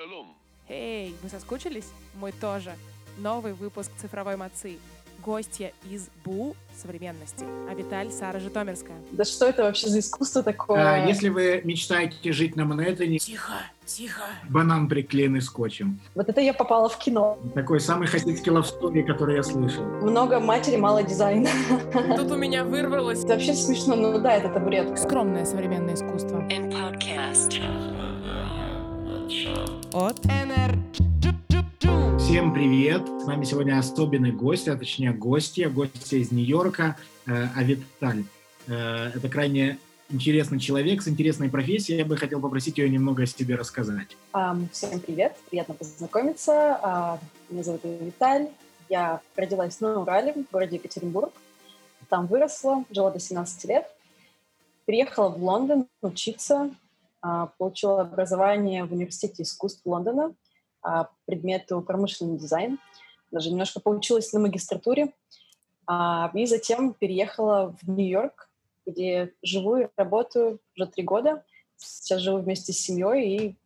Шалом. Эй, вы соскучились? Мы тоже. Новый выпуск «Цифровой мацы». Гостья из БУ современности. Авиталь Сара Житомирская. Да что это вообще за искусство такое? А, если вы мечтаете жить на Манхэттене, Тихо, тихо. банан приклеенный скотчем. Вот это я попала в кино. Такой самый хасидский лавстори, который я слышал. Много матери, мало дизайна. Тут у меня вырвалось Это вообще смешно, ну да, это табуретка. скромное современное искусство. and podcast. От НР. Всем привет! С нами сегодня особенный гость, а точнее гостья, гостья из Нью-Йорка, э, Авиталь. Э, это крайне интересный человек с интересной профессией. Я бы хотел попросить ее немного о себе рассказать. Всем привет, приятно познакомиться. А, Меня зовут Виталь. Я родилась на Урале, в городе Екатеринбург. Там выросла, жила до 17 лет. Приехала в Лондон учиться. А, Получила образование в Университете искусств Лондона по предмету промышленный дизайн. Даже немножко поучилась на магистратуре. А, И затем переехала в Нью-Йорк, где живу и работаю уже три года. Сейчас живу вместе с семьей и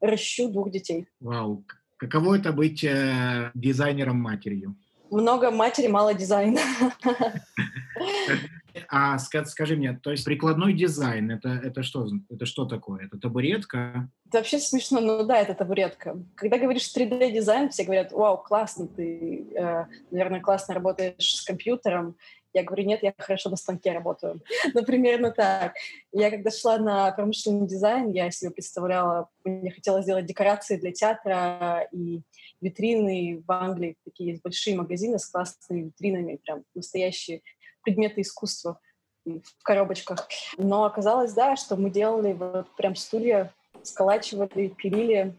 ращу двух детей. Вау! Каково это быть э, дизайнером-матерью? Много матери, мало дизайна. А ска- скажи мне, то есть прикладной дизайн, это, это, что, это что такое? Это табуретка? Это вообще смешно, но да, это табуретка. Когда говоришь 3D-дизайн, все говорят, вау, классно, ты, э, наверное, классно работаешь с компьютером. Я говорю, нет, я хорошо на станке работаю. Ну, примерно так. Я когда шла на промышленный дизайн, я себе представляла, мне хотела сделать декорации для театра и витрины в Англии. Такие есть большие магазины с классными витринами, прям настоящие предметы искусства в коробочках. Но оказалось, да, что мы делали вот прям стулья, сколачивали, пилили.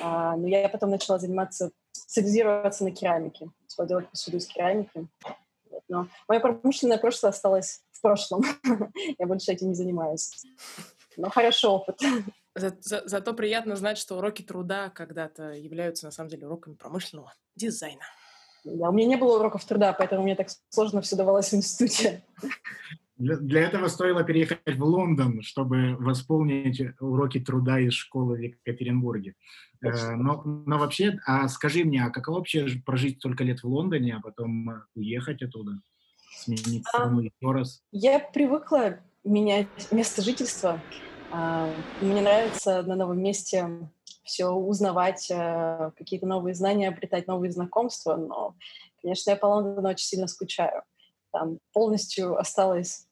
А, но я потом начала заниматься, специализироваться на керамике, начала делать посуду из керамики. Но мое промышленное прошлое осталось в прошлом. я больше этим не занимаюсь. Но хороший опыт. За- за- зато приятно знать, что уроки труда когда-то являются на самом деле уроками промышленного дизайна. Да, у меня не было уроков труда, поэтому мне так сложно все давалось в институте. Для, для этого стоило переехать в Лондон, чтобы восполнить уроки труда из школы в Екатеринбурге. Э, но, но вообще, а скажи мне, а каково вообще прожить столько лет в Лондоне, а потом э, уехать оттуда, сменить А, страну еще раз? Я привыкла менять место жительства. А, Мне нравится на новом месте все узнавать, э, какие-то новые знания, обретать новые знакомства, но, конечно, я по Лондону очень сильно скучаю. Там полностью осталось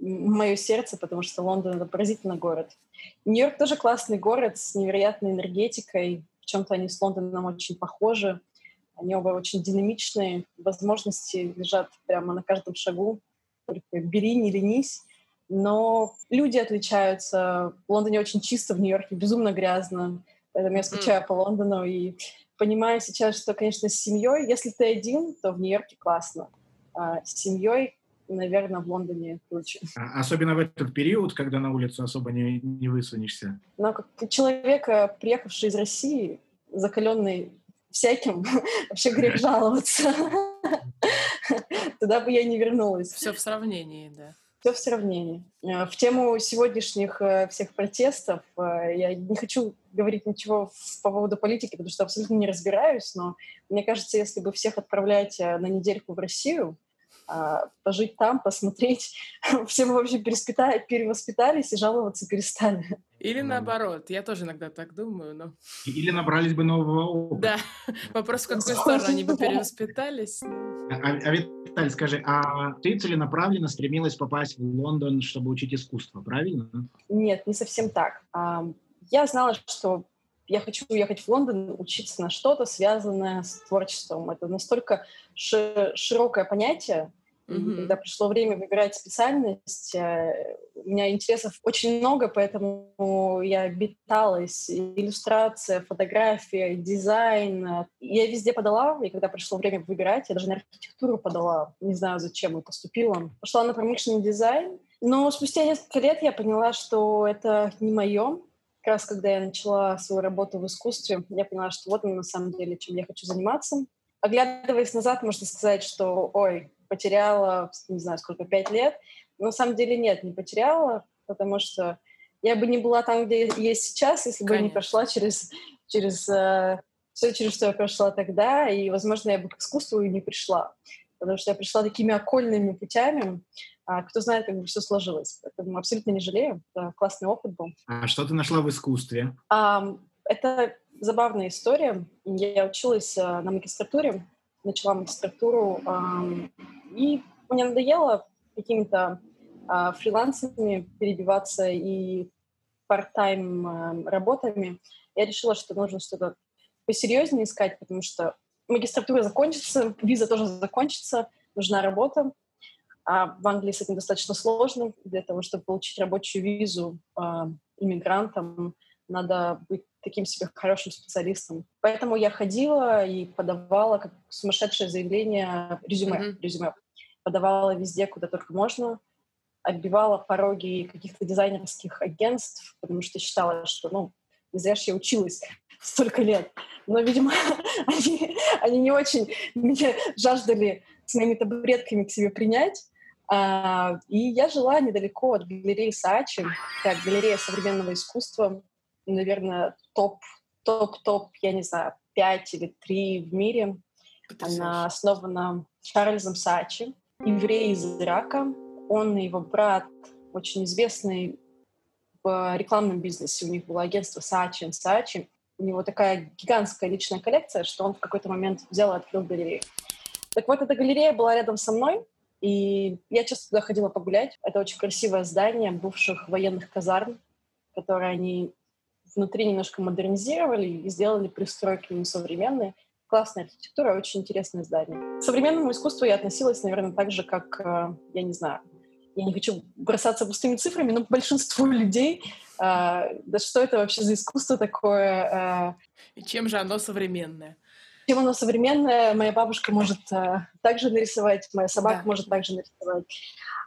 мое сердце, потому что Лондон — это поразительный город. Нью-Йорк тоже классный город с невероятной энергетикой. В чем-то они с Лондоном очень похожи. Они оба очень динамичные. Возможности лежат прямо на каждом шагу. Только бери, не ленись. Но люди отличаются. В Лондоне очень чисто, в Нью-Йорке безумно грязно. Поэтому я скучаю по Лондону и понимаю сейчас, что, конечно, с семьей, если ты один, то в Нью-Йорке классно. А с семьей, наверное, в Лондоне круче. А- Особенно в этот период, когда на улицу особо не, не высунешься. Но как человек, э, приехавший из России, закаленный всяким, вообще грех жаловаться. Туда бы я не вернулась. Все в сравнении, да. Все в сравнении. Э, В тему сегодняшних э, всех протестов э, я не хочу говорить ничего по поводу политики, потому что абсолютно не разбираюсь, но мне кажется, если бы всех отправлять на недельку в Россию, пожить там, посмотреть, все бы вообще перевоспитались и жаловаться перестали. Или наоборот. Я тоже иногда так думаю, но... Или набрались бы нового опыта. Да. Вопрос, в какую сторону они бы перевоспитались. А, а Виталий, скажи, а ты целенаправленно стремилась попасть в Лондон, чтобы учить искусство, правильно? Нет, не совсем так. А, Я знала, что я хочу уехать в Лондон, учиться на что-то, связанное с творчеством. Это настолько ши- широкое понятие. Мгм. Когда пришло время выбирать специальность, э, у меня интересов очень много, поэтому я металась. Иллюстрация, фотография, дизайн. Я везде подала, и когда пришло время выбирать, я даже на архитектуру подала. Не знаю, зачем, и поступила. Пошла на промышленный дизайн. Но спустя несколько лет я поняла, что это не мое. Как раз когда я начала свою работу в искусстве, я поняла, что вот на самом деле, чем я хочу заниматься. Оглядываясь назад, можно сказать, что, ой, потеряла, не знаю, сколько, пять лет. Но на самом деле нет, не потеряла, потому что я бы не была там, где я есть сейчас, если бы я не Конечно. прошла через через э, все, через что я прошла тогда, и, возможно, я бы к искусству и не пришла, потому что я пришла такими окольными путями, а, кто знает, как бы все сложилось. Поэтому абсолютно не жалею, это классный опыт был. А что ты нашла в искусстве? А, это забавная история. Я училась а, на магистратуре, начала магистратуру, а, и мне надоело какими-то а, фрилансами перебиваться и part-time а, работами. Я решила, что нужно что-то посерьезнее искать, потому что магистратура закончится, виза тоже закончится, нужна работа. А в Англии с этим достаточно сложно. Для того, чтобы получить рабочую визу э, иммигрантам, надо быть таким себе хорошим специалистом. Поэтому я ходила и подавала как сумасшедшее заявление, резюме, mm-hmm. резюме. Подавала везде, куда только можно. Отбивала пороги каких-то дизайнерских агентств, потому что считала, что, ну, не зря же я училась столько лет. Но, видимо, они, они не очень меня жаждали с моими табуретками к себе принять. А, и я жила недалеко от галереи Саачи, как галерея современного искусства, наверное, топ, топ-топ, я не знаю, пять или три в мире. Она основана Чарльзом Саачи, еврей из Ирака. Он и его брат очень известный в рекламном бизнесе. У них было агентство Саачи Саачи. У него такая гигантская личная коллекция, что он в какой-то момент взял и открыл галерею. Так вот, эта галерея была рядом со мной, и я часто туда ходила погулять. Это очень красивое здание бывших военных казарм, которые они внутри немножко модернизировали и сделали пристройки не современные. Классная архитектура, очень интересное здание. К современному искусству я относилась, наверное, так же, как, э, я не знаю, я не хочу бросаться пустыми цифрами, но большинство людей, э, да что это вообще за искусство такое? Э, И чем же оно современное? Чем оно современное, моя бабушка может э, также нарисовать, моя собака да. может также нарисовать.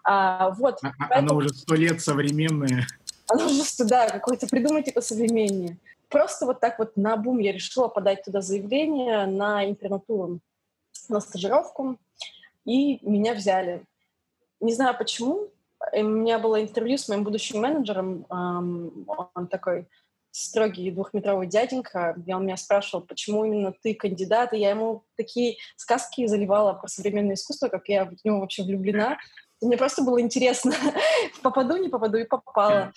А, вот, а, а поэтому... Оно уже сто лет современное. Оно уже да, какое-то придумайте по современнее. Просто вот так вот на бум я решила подать туда заявление на интернатуру, на стажировку, и меня взяли. Не знаю почему. У меня было интервью с моим будущим менеджером. Он такой, строгий двухметровый дяденька, где он меня спрашивал, почему именно ты кандидат, и я ему такие сказки заливала про современное искусство, как я в него вообще влюблена. Мне просто было интересно, попаду, не попаду, и попала.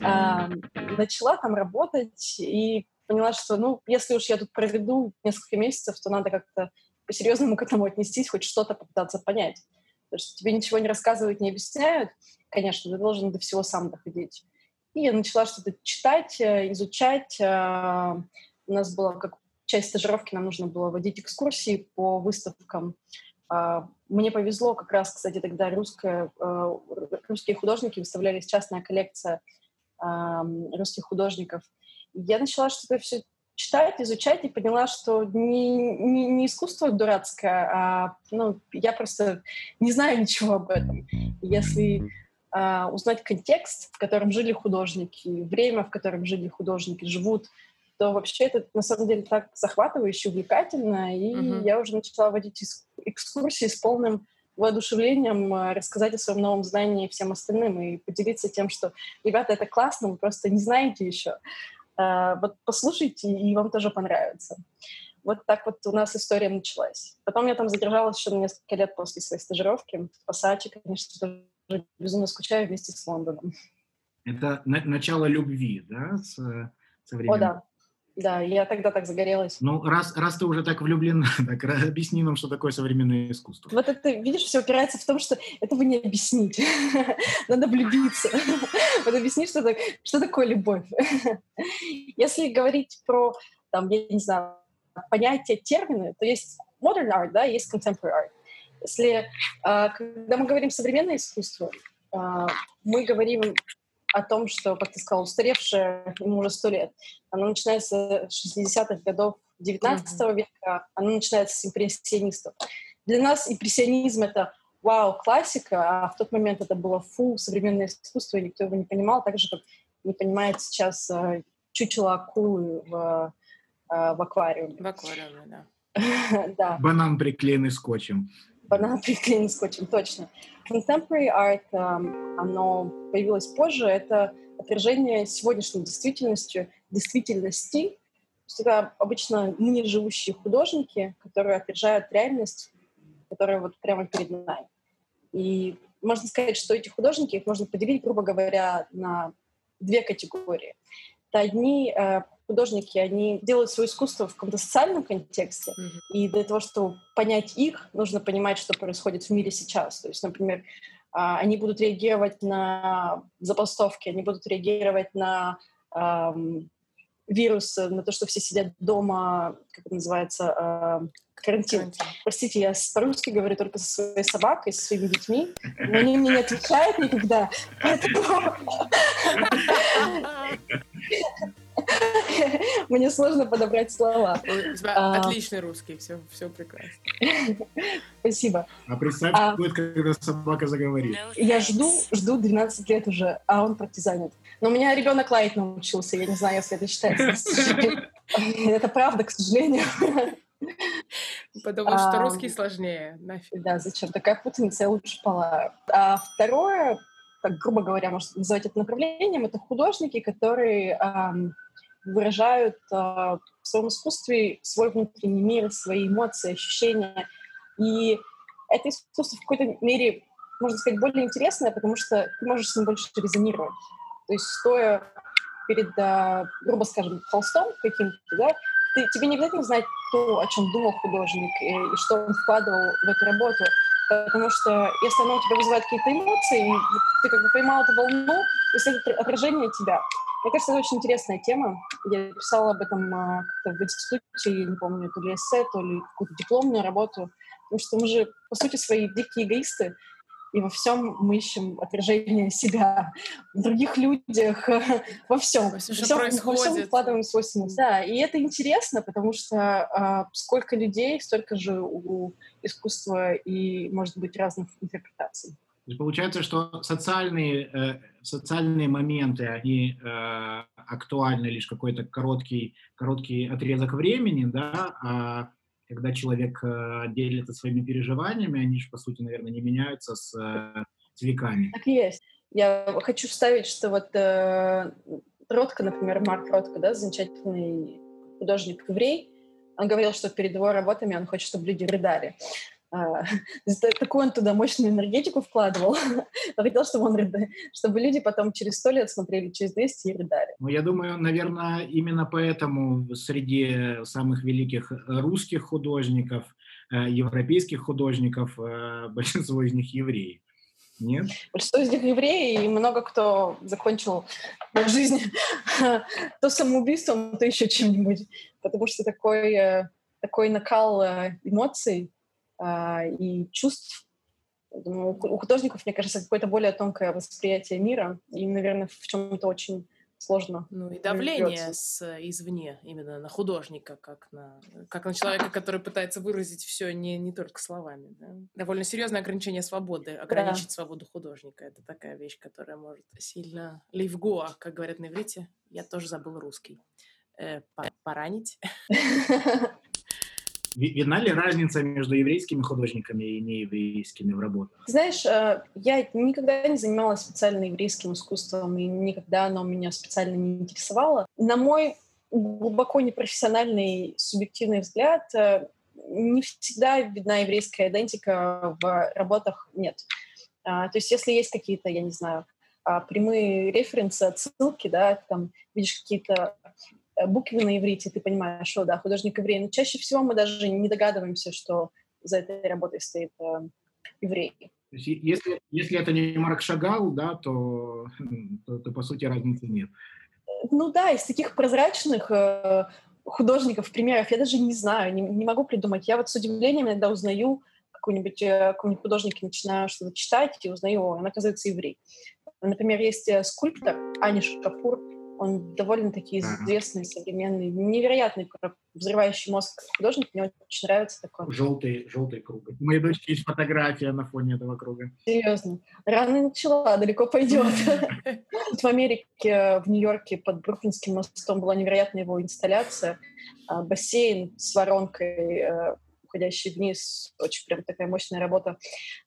А, начала там работать и поняла, что, ну, если уж я тут проведу несколько месяцев, то надо как-то по-серьезному к этому отнестись, хоть что-то попытаться понять. Потому что тебе ничего не рассказывают, не объясняют, конечно, ты должен до всего сам доходить. И я начала что-то читать, э, изучать. Э, у нас была как часть стажировки, нам нужно было водить экскурсии по выставкам. Мне повезло, как раз, кстати, тогда русская, э, русские художники выставлялись частная коллекция русских художников. Я начала что-то все читать, изучать и поняла, что не, не, не искусство дурацкое, а ну, я просто не знаю ничего об этом. Если Uh, узнать контекст, в котором жили художники, время, в котором жили художники, живут, то вообще это на самом деле так захватывающе, увлекательно. И uh-huh. я уже начала водить экскурсии с полным воодушевлением а, рассказать о своем новом знании всем остальным и поделиться тем, что, ребята, это классно, вы просто не знаете еще. Uh, вот послушайте, и вам тоже понравится. Вот так вот у нас история началась. Потом я там задержалась еще на несколько лет после своей стажировки. По Сачи, конечно, безумно скучаю вместе с Лондоном. Это на- начало любви, да, с, со временем? О, да. Да, я тогда так загорелась. Ну, раз, раз ты уже так влюблена, так объясни нам, что такое современное искусство. Вот это, видишь, все упирается в том, что этого не объяснить. Надо влюбиться. Вот объясни, что, так, что такое любовь. Если говорить про, там, я не знаю, понятия, термины, то есть modern art, да, есть contemporary art. Если, а, когда мы говорим современное искусство, а, мы говорим о том, что, как ты сказал, устаревшее ему уже сто лет. Оно начинается с 60-х годов 19 mm-hmm. века, оно начинается с импрессионистов. Для нас импрессионизм — это вау, классика, а в тот момент это было фу, современное искусство, и никто его не понимал, так же, как не понимает сейчас э, чучело акулы в, э, в аквариуме. В аквариуме, да. да. Банан приклеенный скотчем банан приклеен скотчем, точно. Contemporary art, um, оно появилось позже, это отражение сегодняшней действительности, действительности это обычно ныне живущие художники, которые отражают реальность, которая вот прямо перед нами. И можно сказать, что эти художники, их можно поделить, грубо говоря, на две категории. Это одни э, художники, они делают свое искусство в каком-то социальном контексте, mm-hmm. и для того, чтобы понять их, нужно понимать, что происходит в мире сейчас. То есть, например, э, они будут реагировать на забастовки, они будут реагировать на эм, вирус, на то, что все сидят дома, как это называется, э, карантин. карантин. Простите, я по-русски говорю только со своей собакой, со своими детьми, но они мне не отвечают никогда. Мне сложно подобрать слова. А, отличный русский, все, все прекрасно. Спасибо. А представь, а, будет, когда собака заговорит. Я жду, жду 12 лет уже, а он партизанит. Но у меня ребенок лаять научился, я не знаю, если это считается. Это правда, к сожалению. Подумал, что русский сложнее. Нафиг. Да, зачем? Такая путаница, я лучше полаю. А второе, так грубо говоря, можно называть это направлением, это художники, которые выражают в своем искусстве свой внутренний мир, свои эмоции, ощущения. И это искусство в какой-то мере, можно сказать, более интересное, потому что ты можешь с ним больше резонировать. То есть стоя перед, грубо скажем, холстом каким-то, да, ты, тебе не обязательно знать то, о чем думал художник и, и что он вкладывал в эту работу, потому что если оно у тебя вызывает какие-то эмоции, ты как бы поймал эту волну, то это отражение тебя. Мне кажется, это очень интересная тема. Я писала об этом а, как-то в институте, не помню, то ли эссе, то ли какую-то дипломную работу. Потому что мы же, по сути, свои дикие эгоисты, и во всем мы ищем отражение себя в других людях, во всем. Во всем, во всем, во всем вкладываем свой смысл. Да, и это интересно, потому что э, сколько людей, столько же у искусства и, может быть, разных интерпретаций. Получается, что социальные, э, социальные моменты, они э, актуальны лишь какой-то короткий, короткий отрезок времени, да, а когда человек э, делится своими переживаниями, они же, по сути, наверное, не меняются с, э, с веками. Так и есть. Я хочу вставить, что вот э, Ротко, например, Марк Ротко, да, замечательный художник-еврей, он говорил, что перед его работами он хочет, чтобы люди рыдали. А, такую он туда мощную энергетику вкладывал. Хотел, чтобы, он, чтобы люди потом через сто лет смотрели через 200 и рыдали. Ну, я думаю, наверное, именно поэтому среди самых великих русских художников, э, европейских художников, э, большинство из них евреи. Нет? Большинство из них евреи, и много кто закончил жизнь то самоубийством, то еще чем-нибудь. Потому что такой, э, такой накал эмоций, и чувств. У художников, мне кажется, какое-то более тонкое восприятие мира. И, наверное, в чем-то очень сложно. Ну и давление с извне, именно на художника, как на, как на человека, который пытается выразить все не, не только словами. Да? Довольно серьезное ограничение свободы, ограничить да. свободу художника. Это такая вещь, которая может сильно ливгоа, как говорят на иврите. Я тоже забыл русский. Э, поранить. Видна ли разница между еврейскими художниками и нееврейскими в работах? Знаешь, э, я никогда не занималась специально еврейским искусством, и никогда оно меня специально не интересовало. На мой глубоко непрофессиональный субъективный взгляд, э, не всегда видна еврейская идентика в работах, нет. А, то есть если есть какие-то, я не знаю, а, прямые референсы, отсылки, да, там видишь какие-то буквы на иврите, ты понимаешь, что да, художник еврей. Но чаще всего мы даже не догадываемся, что за этой работой стоит э, еврей. если, если это не Марк Шагал, да, то, то, то по сути разницы нет. Ну да, из таких прозрачных э, художников, примеров я даже не знаю, не, не могу придумать. Я вот с удивлением иногда узнаю какой-нибудь э, какой художник, начинаю что-то читать и узнаю, он оказывается еврей. Например, есть э, скульптор Аниш Капур, он довольно-таки известный, современный, невероятный, взрывающий мозг художник. Мне очень нравится такой. Желтый, желтый круг. У моей дочки есть фотография на фоне этого круга. Серьезно. Рано начала, далеко пойдет. В Америке, в Нью-Йорке под Бруклинским мостом была невероятная его инсталляция. А, бассейн с воронкой, э, уходящий вниз. Очень прям такая мощная работа.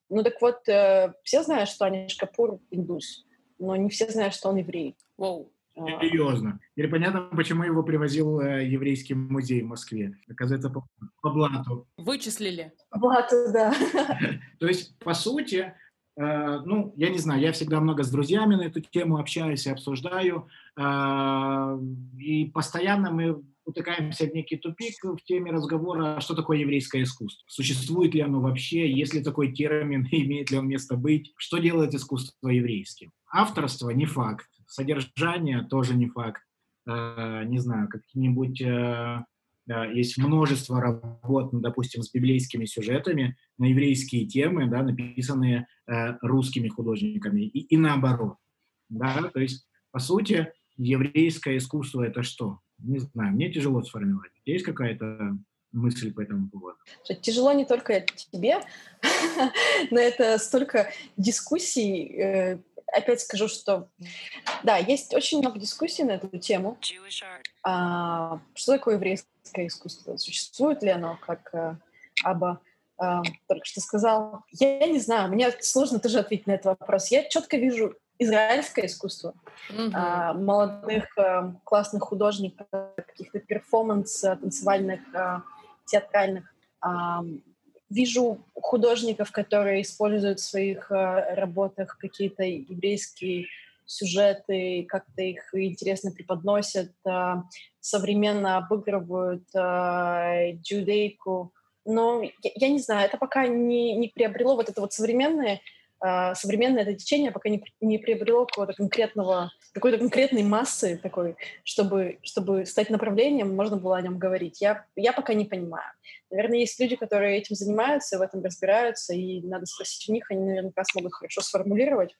Ну так вот, э, все знают, что Аниш Капур индус, но не все знают, что он еврей. Воу. Серьезно. Или понятно, почему его привозил э, еврейский музей в Москве. Оказывается, по, по блату. Вычислили. По блату, да. То есть, по сути, э, ну, я не знаю, я всегда много с друзьями на эту тему общаюсь и обсуждаю. Э, и постоянно мы утыкаемся в некий тупик в теме разговора, что такое еврейское искусство. Существует ли оно вообще, есть ли такой термин, имеет ли он место быть, что делает искусство еврейским. Авторство не факт, содержание тоже не факт. Э, не знаю, какие-нибудь э, э, есть множество работ, ну, допустим, с библейскими сюжетами на еврейские темы, да, написанные русскими художниками, и, и наоборот. Да? То есть, по сути, еврейское искусство – это что? Не знаю, мне тяжело сформировать. Есть какая-то мысль по этому поводу? Тяжело не только тебе, но это столько дискуссий. Опять скажу, что да, есть очень много дискуссий на эту тему. А, что такое еврейское искусство? Существует ли оно, как э, Аба а, только что сказал? Я не знаю, мне сложно тоже ответить на этот вопрос. Я четко вижу израильское искусство mm-hmm. а, молодых а, классных художников, каких-то перформанс танцевальных, а, театральных. А, вижу художников, которые используют в своих а, работах какие-то еврейские сюжеты, как-то их интересно преподносят, а, современно обыгрывают джудейку. Но я, я не знаю, это пока не, не приобрело вот это вот современное современное это течение пока не, не приобрело какого-то конкретного, какой-то конкретной массы такой, чтобы, чтобы стать направлением, можно было о нем говорить. Я, я пока не понимаю. Наверное, есть люди, которые этим занимаются, в этом разбираются, и надо спросить у них, они наверняка смогут хорошо сформулировать.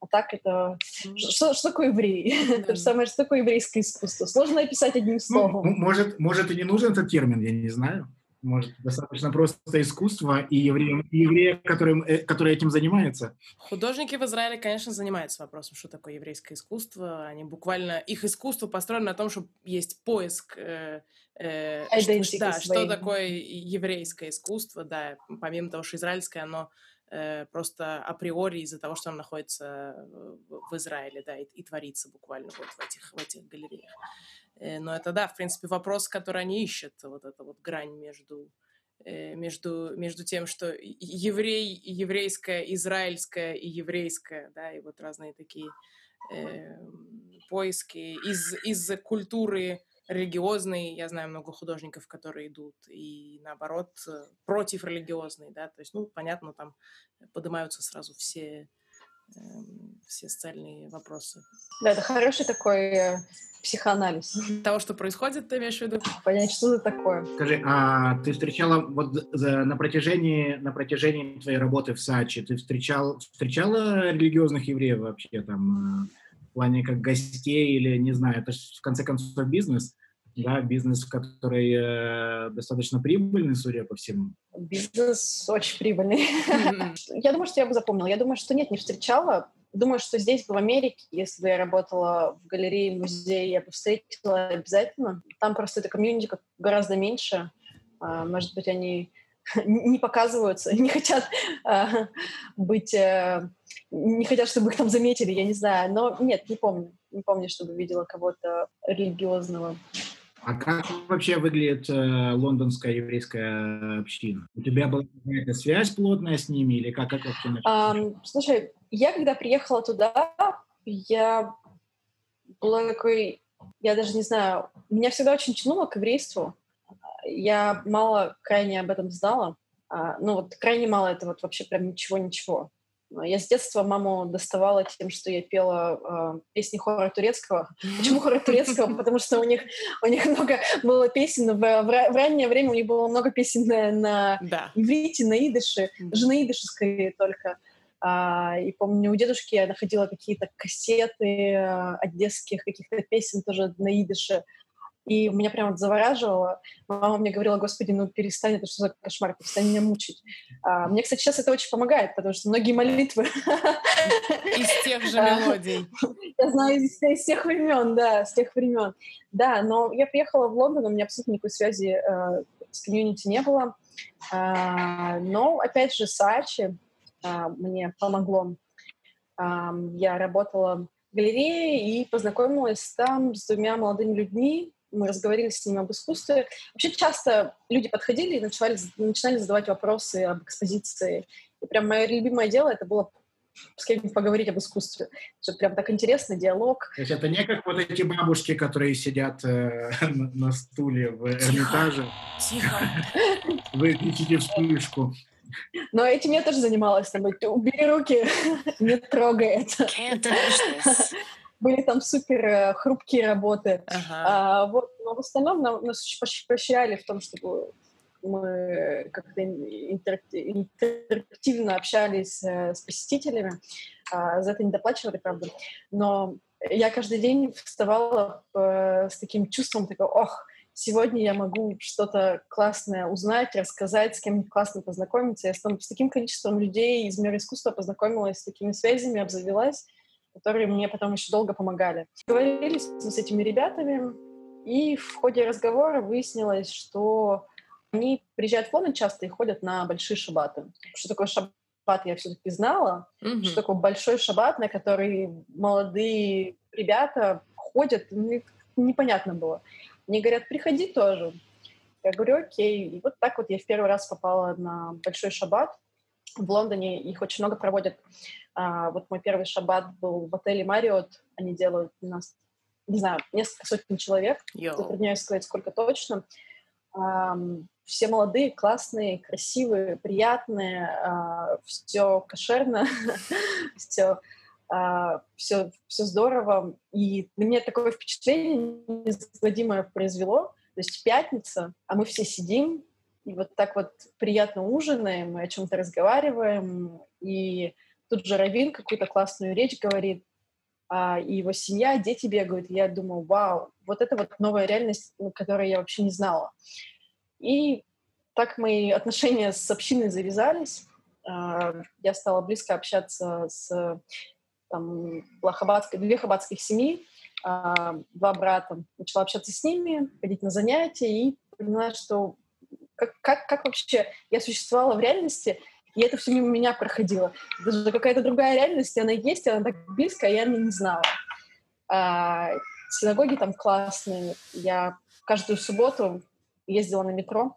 А так это... Что, что такое еврей? Mm-hmm. То же самое, что такое еврейское искусство. Сложно описать одним ну, словом. Ну, может, может, и не нужен этот термин, я не знаю. Может, достаточно просто искусство и евреи, и евреи которые, э, которые этим занимаются? Художники в Израиле, конечно, занимаются вопросом, что такое еврейское искусство. Они буквально... Их искусство построено на том, что есть поиск... Э, э, что, да, что такое еврейское искусство, да, помимо того, что израильское, оно э, просто априори из-за того, что оно находится в Израиле, да, и, и творится буквально вот в этих, в этих галереях. Э, но это, да, в принципе, вопрос, который они ищут, вот эта вот грань между, э, между, между тем, что еврей, еврейское, израильское и еврейское, да, и вот разные такие э, поиски из, из культуры религиозной. Я знаю много художников, которые идут и, наоборот, против религиозной, да, то есть, ну, понятно, там поднимаются сразу все все социальные вопросы. Да, это хороший такой э, психоанализ. Того, что происходит, ты имеешь в виду? Понять, что это такое. Скажи, а ты встречала вот на протяжении, на протяжении твоей работы в Сачи, ты встречал, встречала религиозных евреев вообще там э, в плане как гостей или, не знаю, это же в конце концов бизнес, да, бизнес, который э, достаточно прибыльный, судя по всему. Бизнес очень прибыльный. Я думаю, что я бы запомнила. Я думаю, что нет, не встречала. Думаю, что здесь бы в Америке, если бы я работала в галерее, музее, я бы встретила обязательно. Там просто это комьюнити гораздо меньше. А, может быть, они не показываются, не хотят а, быть, э, не хотят, чтобы их там заметили, я не знаю. Но нет, не помню. Не помню, чтобы видела кого-то религиозного. А как вообще выглядит э, лондонская еврейская община? У тебя была какая-то связь плотная с ними или как, как вообще um, Слушай, я когда приехала туда, я была такой, я даже не знаю, меня всегда очень тянуло к еврейству. Я мало крайне об этом знала. Uh, ну вот крайне мало это вот вообще прям ничего-ничего. Я с детства маму доставала тем, что я пела э, песни хора турецкого. Почему хора турецкого? Потому что у них, у них много было песен, в, в, в раннее время у них было много песен на, на да. иврите, на идыше, даже на идыше скорее только. А, и помню, у дедушки я находила какие-то кассеты э, одесских каких-то песен тоже на идыше. И меня прямо завораживало. Мама мне говорила, господи, ну перестань, это что за кошмар, перестань меня мучить. А, мне, кстати, сейчас это очень помогает, потому что многие молитвы... Из тех же мелодий. Я знаю из, из тех времен, да, с тех времен. Да, но я приехала в Лондон, у меня абсолютно никакой связи э, с комьюнити не было. А, но, опять же, Сачи а, мне помогло. А, я работала галерее и познакомилась там с двумя молодыми людьми. Мы разговаривали с ними об искусстве. Вообще часто люди подходили и начинали, начинали задавать вопросы об экспозиции. И прям мое любимое дело это было с кем-нибудь поговорить об искусстве. Что прям так интересно, диалог. То есть это не как вот эти бабушки, которые сидят э, на, на стуле в Эрмитаже. Тихо. Вы кричите вспышку. Но этим я тоже занималась. Там, убери руки, не трогай это. Были там супер э, хрупкие работы. Ага. А, вот, но в остальном нас поощряли в том, чтобы мы как-то интерактивно общались э, с посетителями. А, за это не доплачивали, правда. Но я каждый день вставала э, с таким чувством, такого, ох, сегодня я могу что-то классное узнать, рассказать, с кем-нибудь классно познакомиться. Я с, с таким количеством людей из мира искусства познакомилась, с такими связями обзавелась, которые мне потом еще долго помогали. Говорили с этими ребятами, и в ходе разговора выяснилось, что они приезжают в Лондон часто и ходят на большие шабаты. Что такое шаббат, я все-таки знала. Mm-hmm. Что такое большой шаббат, на который молодые ребята ходят, ну, непонятно было. Мне говорят, приходи тоже. Я говорю, окей. И вот так вот я в первый раз попала на большой шаббат. В Лондоне их очень много проводят. А, вот мой первый шаббат был в отеле Мариот. Они делают у нас, не знаю, несколько сотен человек. Yo. Затрудняюсь сказать, сколько точно все молодые, классные, красивые, приятные, а, все кошерно, все, а, все, все здорово. И меня такое впечатление неизгладимое произвело. То есть пятница, а мы все сидим, и вот так вот приятно ужинаем, мы о чем-то разговариваем, и тут же Равин какую-то классную речь говорит, а, и его семья, дети бегают, и я думаю, вау, вот это вот новая реальность, которую я вообще не знала. И так мои отношения с общиной завязались. А, я стала близко общаться с там, хабатской, две хабатских семьи, а, два брата. Начала общаться с ними, ходить на занятия и поняла, что как, как, вообще я существовала в реальности, и это все мимо меня проходило. Даже какая-то другая реальность, она есть, она так близко, а я не знала. А, синагоги там классные. Я каждую субботу ездила на метро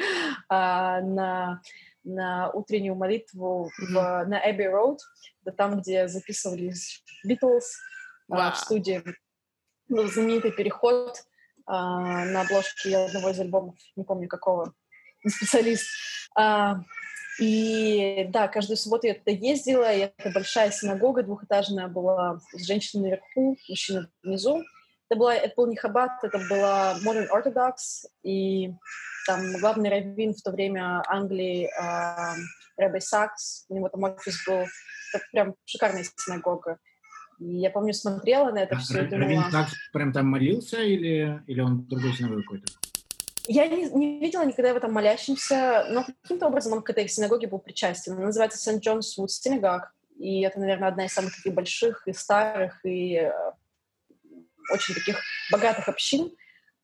а, на, на утреннюю молитву в, на Эбби Роуд, да там, где записывались Битлз wow. в студии. Был знаменитый переход а, на обложке одного из альбомов, не помню какого, специалист. А, и да, каждую субботу я туда ездила, и это большая синагога двухэтажная была, с женщиной наверху, мужчина внизу. Это, была, это был не Хаббат, это была Modern Orthodox, и там главный раввин в то время Англии, э, Рэбби Сакс, у него там офис был, это прям шикарная синагога. И я помню, смотрела на это а, все и думала... Раввин Сакс прям там молился или, или он другой синагоге какой-то? Я не, не видела никогда его там молящимся, но каким-то образом он к этой синагоге был причастен. Она называется Сент Джонс Вуд Синагог, и это, наверное, одна из самых таких больших и старых, и э, очень таких богатых общин.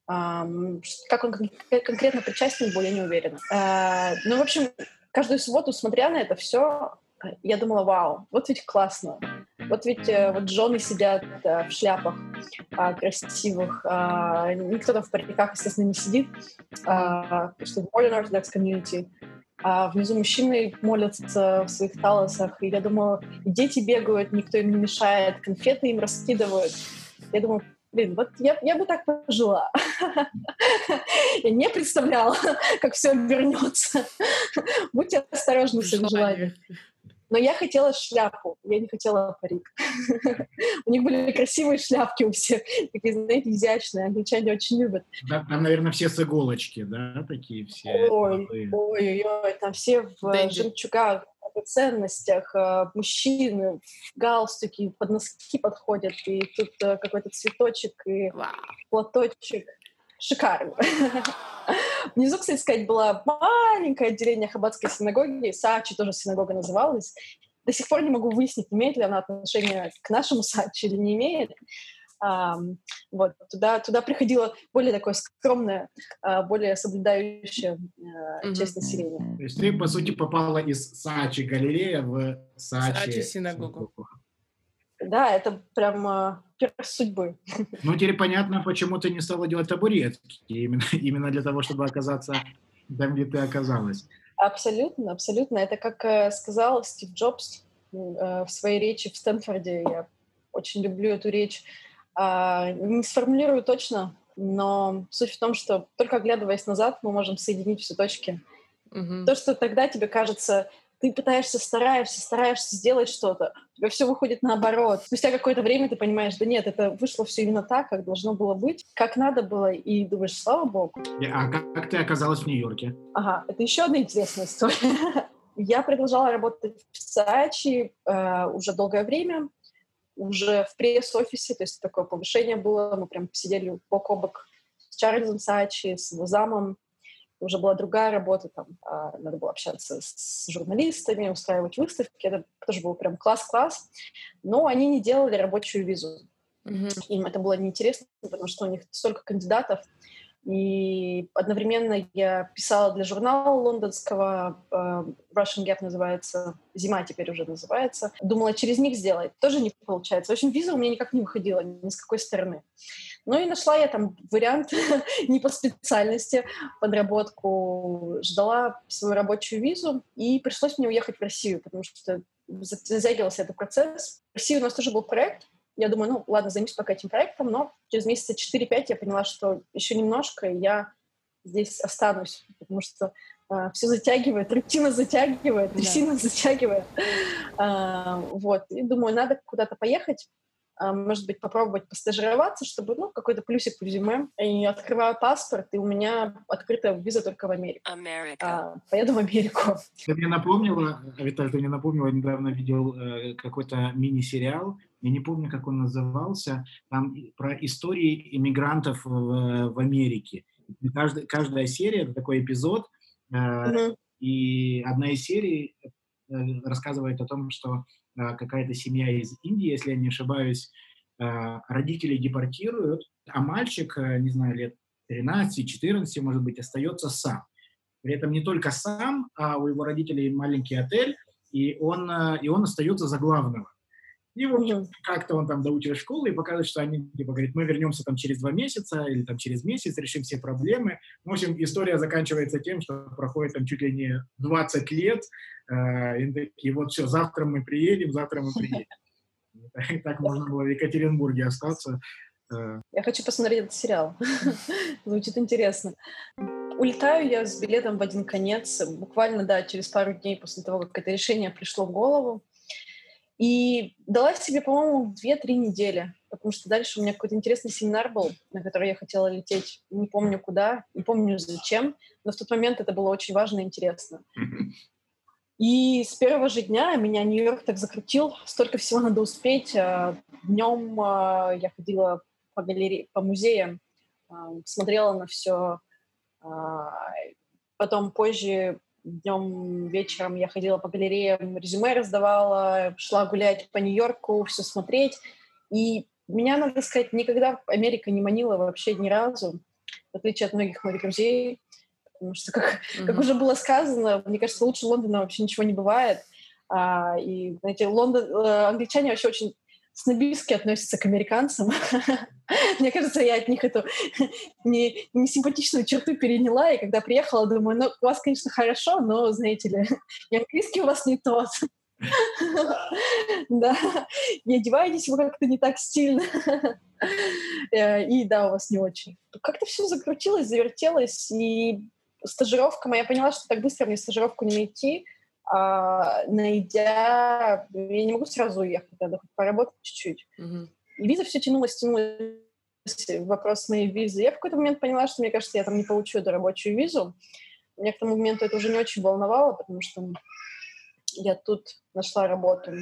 Как он конкретно причастен был, я не уверена. А, ну, в общем, каждую субботу, смотря на это все, я думала, вау, вот ведь классно. Вот ведь э, вот жены сидят э, в шляпах а, красивых, а, никто там в париках, естественно, не сидит, что в Modern Orthodox Community. А внизу мужчины молятся в своих талосах, и я думаю, дети бегают, никто им не мешает, конфеты им раскидывают. Я думаю, блин, вот я, я бы так пожила. Я не представляла, как все обернется. Будьте осторожны с этим желанием. Но я хотела шляпу, я не хотела парик. У них были красивые шляпки у всех, такие, знаете, изящные, англичане очень любят. Там, наверное, все с иголочки, да, такие все? Ой, ой, ой, там все в жемчугах, ценностях, э, мужчины в галстуке под носки подходят, и тут э, какой-то цветочек и платочек. Шикарно. Внизу, кстати сказать, было маленькое отделение Хаббатской синагоги, Сачи тоже синагога называлась. До сих пор не могу выяснить, имеет ли она отношение к нашему Сачи или не имеет. А, вот, туда, туда приходило более такое скромное, а, более соблюдающее а, mm-hmm. часть населения. То есть ты, по сути, попала из Сачи Галилея в Сачи, Сачи синагогу. Да, это прям э, перс судьбы. Ну, теперь понятно, почему ты не стала делать табуретки. Именно, именно для того, чтобы оказаться там, где ты оказалась. Абсолютно, абсолютно. Это как э, сказал Стив Джобс э, в своей речи в Стэнфорде. Я очень люблю эту речь. Э, не сформулирую точно, но суть в том, что только оглядываясь назад, мы можем соединить все точки. Угу. То, что тогда тебе кажется ты пытаешься, стараешься, стараешься сделать что-то, у тебя все выходит наоборот. Спустя какое-то время ты понимаешь, да нет, это вышло все именно так, как должно было быть, как надо было, и думаешь, слава богу. А как, как ты оказалась в Нью-Йорке? Ага, это еще одна интересная история. Я продолжала работать в Сачи э, уже долгое время, уже в пресс-офисе, то есть такое повышение было, мы прям сидели бок о бок с Чарльзом Сачи, с его замом, уже была другая работа, там а, надо было общаться с журналистами, устраивать выставки, это тоже был прям класс-класс, но они не делали рабочую визу. Mm-hmm. Им это было неинтересно, потому что у них столько кандидатов, и одновременно я писала для журнала лондонского, э, Russian Gap называется, «Зима» теперь уже называется. Думала через них сделать. Тоже не получается. В общем, виза у меня никак не выходила ни с какой стороны. Ну и нашла я там вариант не по специальности, подработку. Ждала свою рабочую визу, и пришлось мне уехать в Россию, потому что затягивался этот процесс. В России у нас тоже был проект, я думаю, ну, ладно, займусь пока этим проектом, но через месяца 4-5 я поняла, что еще немножко, и я здесь останусь, потому что э, а, все затягивает, рутина затягивает, трясина да. затягивает. Э, вот, и думаю, надо куда-то поехать, может быть, попробовать постажироваться, чтобы, ну, какой-то плюсик в резюме. И открываю паспорт, и у меня открыта виза только в Америку. Америка. Э, поеду в Америку. Ты мне напомнила, Виталий, ты мне напомнила, я недавно видел э, какой-то мини-сериал я не помню, как он назывался, там про истории иммигрантов в, в Америке. Каждая, каждая серия — это такой эпизод, э, mm-hmm. и одна из серий э, рассказывает о том, что какая-то семья из Индии, если я не ошибаюсь, э, родители депортируют, а мальчик, э, не знаю, лет 13-14, может быть, остается сам. При этом не только сам, а у его родителей маленький отель, и он, э, и он остается за главного. И, в общем, как-то он там доучил школу и показывает, что они, типа, говорит, мы вернемся там через два месяца или там через месяц, решим все проблемы. В общем, история заканчивается тем, что проходит там чуть ли не 20 лет, э, и такие, вот все, завтра мы приедем, завтра мы приедем. Так можно было в Екатеринбурге остаться. Э. Я хочу посмотреть этот сериал. Звучит интересно. Улетаю я с билетом в один конец, буквально, да, через пару дней после того, как это решение пришло в голову. И дала себе, по-моему, 2-3 недели, потому что дальше у меня какой-то интересный семинар был, на который я хотела лететь, не помню куда, не помню зачем, но в тот момент это было очень важно и интересно. И с первого же дня меня Нью-Йорк так закрутил, столько всего надо успеть. А, Днем а, я ходила по галерее, по музеям, а, смотрела на все. Потом позже днем, вечером я ходила по галереям, резюме раздавала, шла гулять по Нью-Йорку, все смотреть. И меня, надо сказать, никогда Америка не манила вообще ни разу, в отличие от многих моих друзей. Потому что, как, mm-hmm. как уже было сказано, мне кажется, лучше Лондона вообще ничего не бывает. А, и, знаете, Лондон, э, англичане вообще очень снобистски относятся к американцам. Мне кажется, я от них эту не, не черту переняла, и когда приехала, думаю, ну, у вас, конечно, хорошо, но, знаете ли, и английский у вас не тот. Да, и одеваетесь вы как-то не так стильно. Э, и да, у вас не очень. Как-то все закрутилось, завертелось, и стажировка моя, поняла, что так быстро мне стажировку не найти, а, найдя... Я не могу сразу уехать, надо поработать чуть-чуть. Mm-hmm. И виза все тянулась, тянулась. Вопрос моей визы. Я в какой-то момент поняла, что, мне кажется, я там не получу эту рабочую визу. Меня к тому моменту это уже не очень волновало, потому что я тут нашла работу.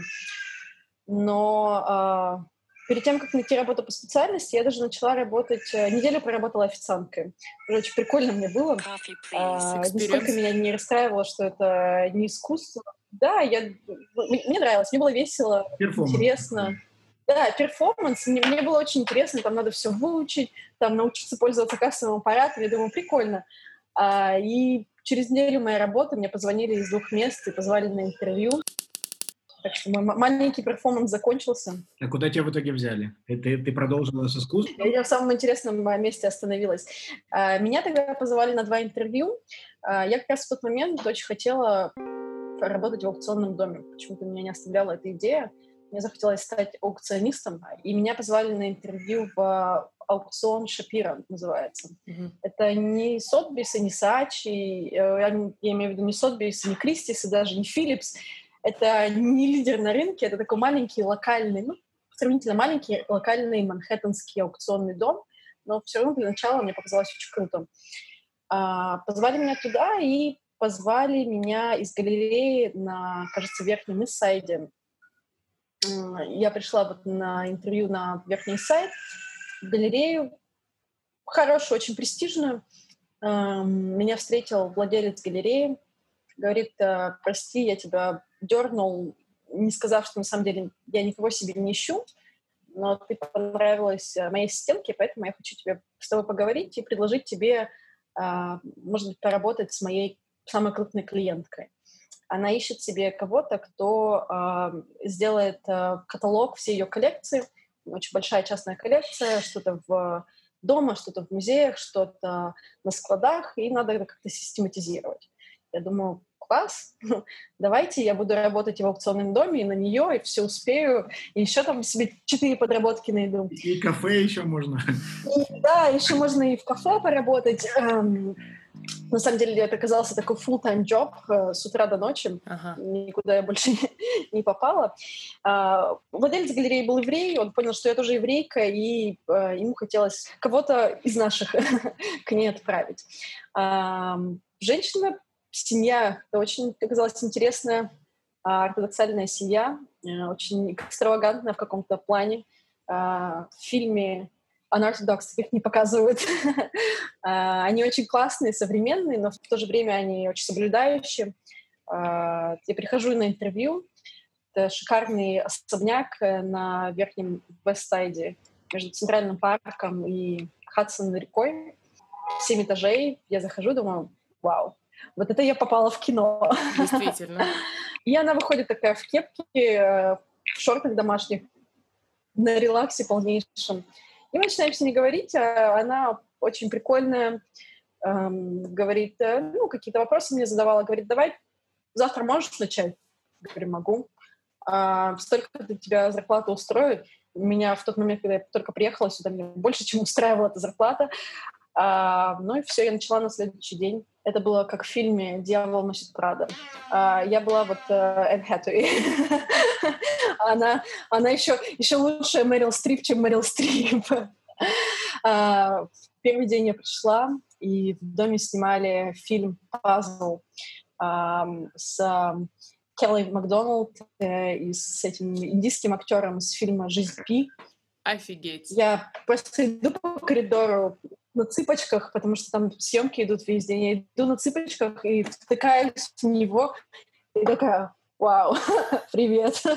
Но а, Перед тем, как найти работу по специальности, я даже начала работать, э, неделю проработала официанткой. Очень прикольно мне было. А, нисколько меня не расстраивало, что это не искусство. Да, я, мне нравилось, мне было весело, интересно. Да, перформанс, мне, мне было очень интересно, там надо все выучить, там научиться пользоваться кассовым аппаратом, я думаю, прикольно. А, и через неделю моей работы мне позвонили из двух мест и позвали на интервью. Так что мой маленький перформанс закончился. А куда тебя в итоге взяли? Ты, ты продолжила с искусством? Я в самом интересном месте остановилась. А, меня тогда позвали на два интервью. А, я как раз в тот момент очень хотела работать в аукционном доме. Почему-то меня не оставляла эта идея. Мне захотелось стать аукционистом, и меня позвали на интервью в аукцион Шапира, называется. Mm-hmm. Это не Сотбис и не Сачи, э, я, я имею в виду не Сотбис, не Кристис и даже не Филлипс. Это не лидер на рынке, это такой маленький локальный, ну, сравнительно маленький локальный манхэттенский аукционный дом, но все равно для начала мне показалось очень круто. А, позвали меня туда и позвали меня из галереи на, кажется, Верхнем Иссайде. Я пришла вот на интервью на Верхний сайт, в галерею, хорошую, очень престижную. Меня встретил владелец галереи, говорит, «Э, прости, я тебя дернул, не сказав, что на самом деле я никого себе не ищу, но ты понравилась э, моей ассистентке, поэтому я хочу тебе с тобой поговорить и предложить тебе, а, может быть, поработать с моей самой крупной клиенткой. Она ищет себе кого-то, кто э, сделает э, каталог всей ее коллекции, очень большая частная коллекция, что-то в дома, что-то в музеях, что-то на складах, и надо это как-то систематизировать. Я думаю, класс, давайте я буду работать в аукционном доме, и на нее, и все успею, и еще там себе четыре подработки найду. И кафе еще можно. И, да, еще можно и в кафе поработать. Эм, на самом деле это оказался такой full-time job э, с утра до ночи. Ага. Никуда я больше не попала. А, владелец галереи был еврей, он понял, что я тоже еврейка, и а, ему хотелось кого-то из наших к ней отправить. А, женщина, семья, это очень оказалась интересная, а, ортодоксальная семья, а, очень экстравагантная в каком-то плане. А, в фильме unorthodox их не показывают. А, они очень классные, современные, но в то же время они очень соблюдающие. Я прихожу на интервью. Это шикарный особняк э, на верхнем Вестсайде между Центральным парком и Хадсон рекой. Семь этажей. Я захожу, думаю, вау, вот это я попала в кино. Действительно. И она выходит такая в кепке, э, в шортах домашних, на релаксе полнейшем. И мы начинаем с ней говорить, а она очень прикольная, эм, говорит, э, ну, какие-то вопросы мне задавала, говорит, давай завтра можешь начать? Я говорю, могу. А, столько тебя зарплата устроит. Меня в тот момент, когда я только приехала сюда, мне больше, чем устраивала эта зарплата. А, ну и все, я начала на следующий день. Это было как в фильме «Дьявол носит Прада». А, я была вот э, Энн Хэтэуэй. она, она еще, еще лучше Мэрил Стрип, чем Мэрил Стрип. А, первый день я пришла, и в доме снимали фильм «Пазл» с Келли Макдоналд э, и с этим индийским актером с фильма «Жизнь Пи». Офигеть. Я просто иду по коридору на цыпочках, потому что там съемки идут везде. Я иду на цыпочках и втыкаюсь в него, и такая, вау, привет.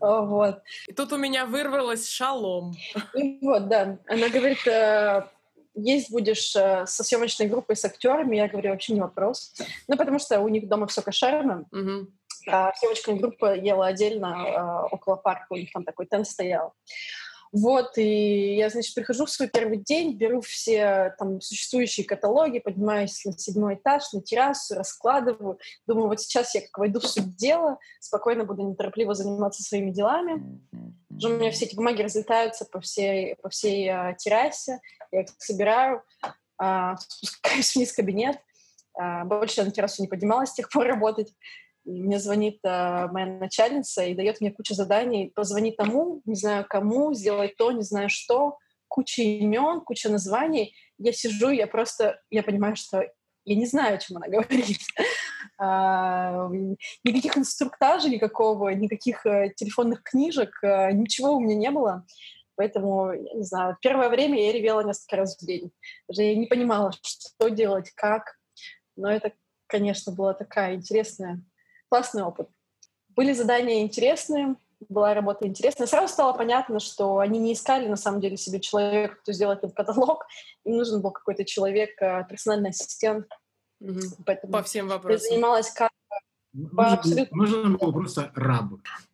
Вот. И тут у меня вырвалось шалом. И вот, да. Она говорит, э, есть будешь э, со съемочной группой, с актерами. Я говорю, вообще не вопрос. Ну, потому что у них дома все кошерно. Угу. А съемочная группа ела отдельно э, около парка, у них там такой тент стоял. Вот, и я, значит, прихожу в свой первый день, беру все там существующие каталоги, поднимаюсь на седьмой этаж, на террасу, раскладываю. Думаю, вот сейчас я как войду в суть дела, спокойно буду неторопливо заниматься своими делами. У меня все эти бумаги разлетаются по всей, по всей а, террасе, я их собираю, а, спускаюсь вниз в кабинет. А, больше я на террасу не поднималась с тех пор работать мне звонит э, моя начальница и дает мне кучу заданий. Позвони тому, не знаю кому, сделай то, не знаю что, куча имен, куча названий. Я сижу, я просто, я понимаю, что я не знаю, о чем она говорит. А, никаких инструктажей никакого, никаких э, телефонных книжек, э, ничего у меня не было. Поэтому, я не знаю, первое время я ревела несколько раз в день. Даже я не понимала, что делать, как. Но это, конечно, была такая интересная классный опыт. Были задания интересные, была работа интересная. Сразу стало понятно, что они не искали на самом деле себе человека, кто сделает этот каталог. Им нужен был какой-то человек, э, персональный ассистент. Угу. Поэтому По всем вопросам. Я занималась как Нужен, нужен был просто раб.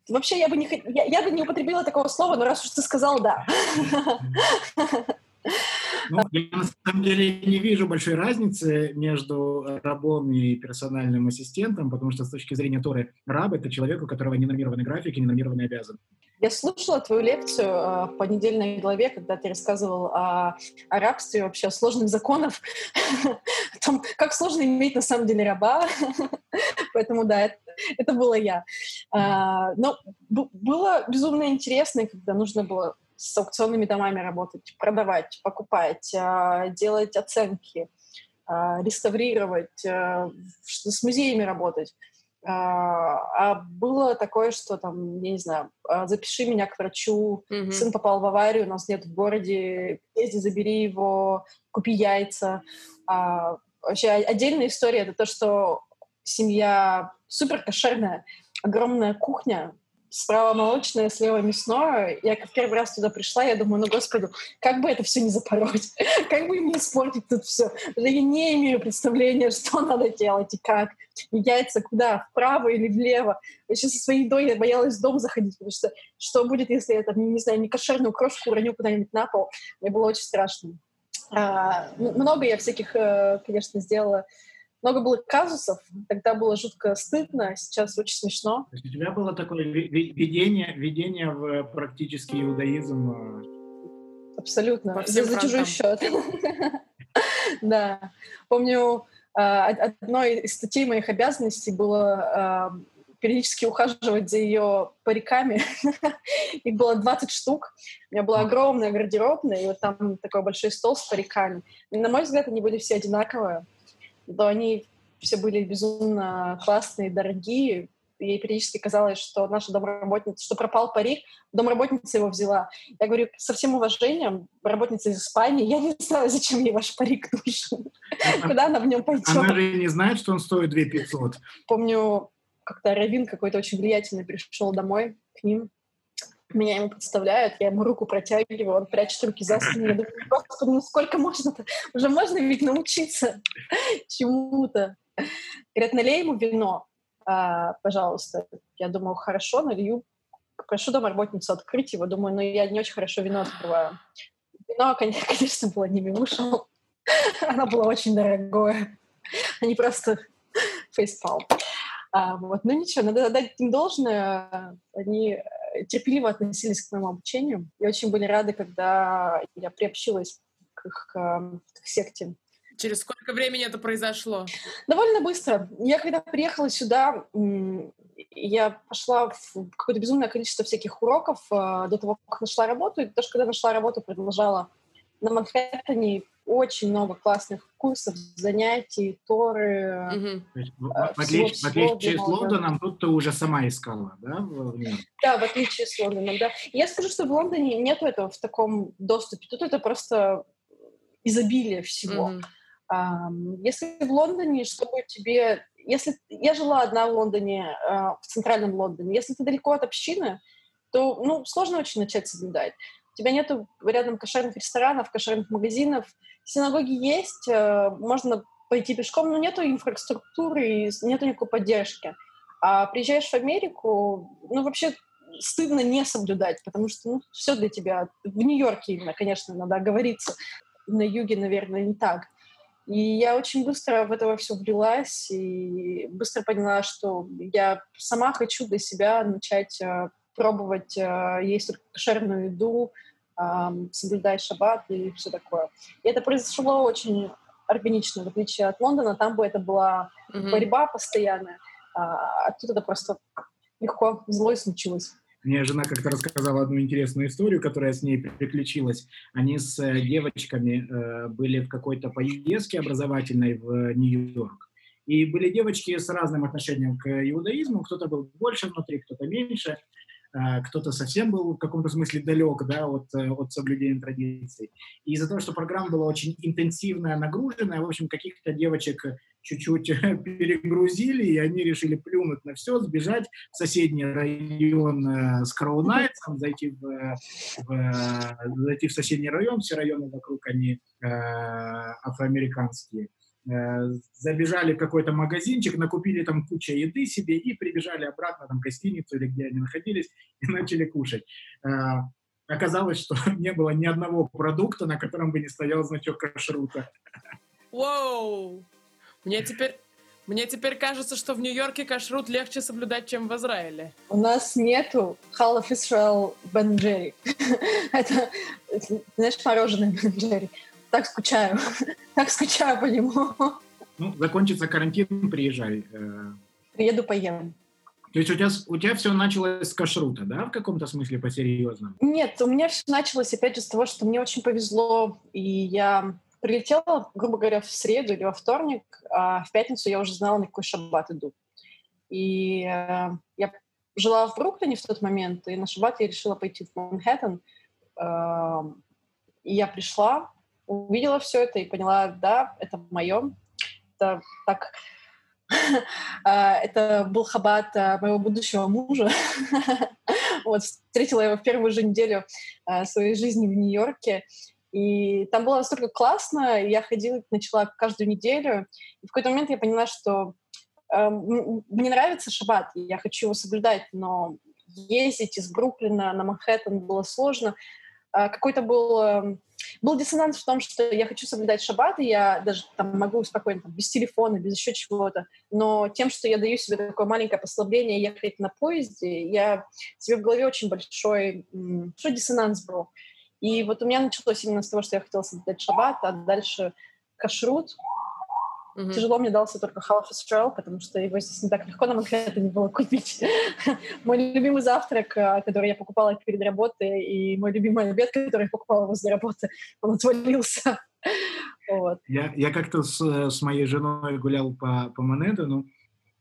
Вообще, я бы, не, я, я бы не употребила такого слова, но раз уж ты сказал, да. Ну, я на самом деле не вижу большой разницы между рабом и персональным ассистентом, потому что с точки зрения Торы раб — это человек, у которого не нормированный график и не нормированные обязанности. Я слушала твою лекцию э, в понедельной главе, когда ты рассказывал о, о рабстве, вообще о сложных законах, о том, как сложно иметь на самом деле раба. Поэтому да, это, это была я. А, но было безумно интересно, когда нужно было с аукционными домами работать, продавать, покупать, а, делать оценки, а, реставрировать, а, с музеями работать. А было такое, что там, я не знаю, запиши меня к врачу, mm-hmm. сын попал в аварию, у нас нет в городе, езди, забери его, купи яйца. А, вообще отдельная история — это то, что семья супер кошерная, огромная кухня, справа молочное, слева мясное. Я как первый раз туда пришла, я думаю, ну, господи, как бы это все не запороть? как бы не испортить тут все? Я не имею представления, что надо делать и как. И яйца куда? Вправо или влево? Сейчас со своей едой я боялась в дом заходить, потому что что будет, если я там, не знаю, не кошерную крошку уроню куда-нибудь на пол? Мне было очень страшно. А, много я всяких, э, конечно, сделала много было казусов, тогда было жутко стыдно, а сейчас очень смешно. То есть у тебя было такое видение, видение в практический иудаизм? Э, Абсолютно, за, за чужой счет. Да. Помню, а, одной из статей моих обязанностей было а, периодически ухаживать за ее париками. Их было 20 штук. У меня была огромная гардеробная, и вот там такой большой стол с париками. На мой взгляд, они были все одинаковые но они все были безумно классные, дорогие. Ей периодически казалось, что наша домработница, что пропал парик, домработница его взяла. Я говорю, со всем уважением, работница из Испании, я не знаю, зачем ей ваш парик нужен. Куда она в нем пойдет? Она же не знает, что он стоит 2 500. Помню, как-то Равин какой-то очень влиятельный пришел домой к ним, меня ему представляют, я ему руку протягиваю, он прячет руки за спину. Я думаю, господи, ну сколько можно-то? Уже можно ведь научиться чему-то. Говорят, налей ему вино, а, пожалуйста. Я думаю, хорошо, налью. Прошу домработницу открыть его. Думаю, ну я не очень хорошо вино открываю. Вино, конечно, было не мимушел. Оно было очень дорогое. Они просто фейспал. А, вот. Ну ничего, надо дать им должное. Они терпеливо относились к моему обучению и очень были рады, когда я приобщилась к их к, к секте. Через сколько времени это произошло? Довольно быстро. Я когда приехала сюда, я пошла в какое-то безумное количество всяких уроков э, до того, как нашла работу. И тоже, когда нашла работу, продолжала на Манхэттене очень много классных курсов, занятий, торы. Угу. В, отличие, в отличие с Лондоном, тут ты уже сама искала, да? Да, в отличие с Лондоном, да. Я скажу, что в Лондоне нету этого в таком доступе. Тут это просто изобилие всего. Угу. Если в Лондоне, чтобы тебе... Если я жила одна в Лондоне, а, в центральном Лондоне, если ты далеко от общины, то ну, сложно очень начать соблюдать. У тебя нету рядом кошерных ресторанов, кошерных магазинов. Синагоги есть, э, можно пойти пешком, но нету инфраструктуры нету никакой поддержки. А приезжаешь в Америку, ну, вообще стыдно не соблюдать, потому что ну, все для тебя. В Нью-Йорке именно, конечно, надо оговориться. На юге, наверное, не так. И я очень быстро в это все влилась и быстро поняла, что я сама хочу для себя начать э, пробовать э, есть кошерную еду, э, соблюдать шаббат и все такое. И это произошло очень органично, в отличие от Лондона, там бы это была mm-hmm. борьба постоянная, а, а тут это просто легко, зло и случилось. Мне жена как-то рассказала одну интересную историю, которая с ней приключилась. Они с э, девочками э, были в какой-то поездке образовательной в Нью-Йорк. И были девочки с разным отношением к иудаизму. Кто-то был больше внутри, кто-то меньше. А, кто-то совсем был в каком-то смысле далек да, от, э, от соблюдения традиций. И из-за того, что программа была очень интенсивная, нагруженная, в общем, каких-то девочек чуть-чуть перегрузили, и они решили плюнуть на все, сбежать в соседний район э, с Краунайтсом, зайти в, в, зайти в соседний район, все районы вокруг, они э, афроамериканские Э, забежали в какой-то магазинчик, накупили там кучу еды себе и прибежали обратно там, в гостиницу или где они находились и начали кушать. Э, оказалось, что не было ни одного продукта, на котором бы не стоял значок кашрута. Вау! Мне теперь, мне теперь кажется, что в Нью-Йорке кашрут легче соблюдать, чем в Израиле. У нас нету Hall of Israel Бен Джерри. Это, знаешь, мороженое Бен Джерри так скучаю, так скучаю по нему. Ну, закончится карантин, приезжай. Э. Приеду, поем. То есть у тебя, у тебя все началось с кашрута, да, в каком-то смысле по-серьезному? Нет, у меня все началось, опять же, с того, что мне очень повезло, и я прилетела, грубо говоря, в среду или во вторник, а в пятницу я уже знала, на какой шаббат иду. И э, я жила в Бруклине в тот момент, и на шаббат я решила пойти в Манхэттен. Э, и я пришла, увидела все это и поняла, да, это мое. Это так... А, это был хабат а, моего будущего мужа. вот, встретила его в первую же неделю а, своей жизни в Нью-Йорке. И там было настолько классно, я ходила, начала каждую неделю. И в какой-то момент я поняла, что э, мне нравится шаббат, я хочу его соблюдать, но ездить из Бруклина на Манхэттен было сложно. Э, какой-то был был диссонанс в том, что я хочу соблюдать шаббат, и я даже там могу спокойно, там, без телефона, без еще чего-то, но тем, что я даю себе такое маленькое послабление ехать на поезде, я себе в голове очень большой, большой диссонанс был. И вот у меня началось именно с того, что я хотела соблюдать шаббат, а дальше кашрут, Mm-hmm. Тяжело мне дался только Half Astral, потому что его здесь не так легко на Манхэттене было купить. мой любимый завтрак, а, который я покупала перед работой, и мой любимый обед, который я покупала возле работы, он отвалился. вот. Я, я как-то с, с моей женой гулял по, по Манхэттену,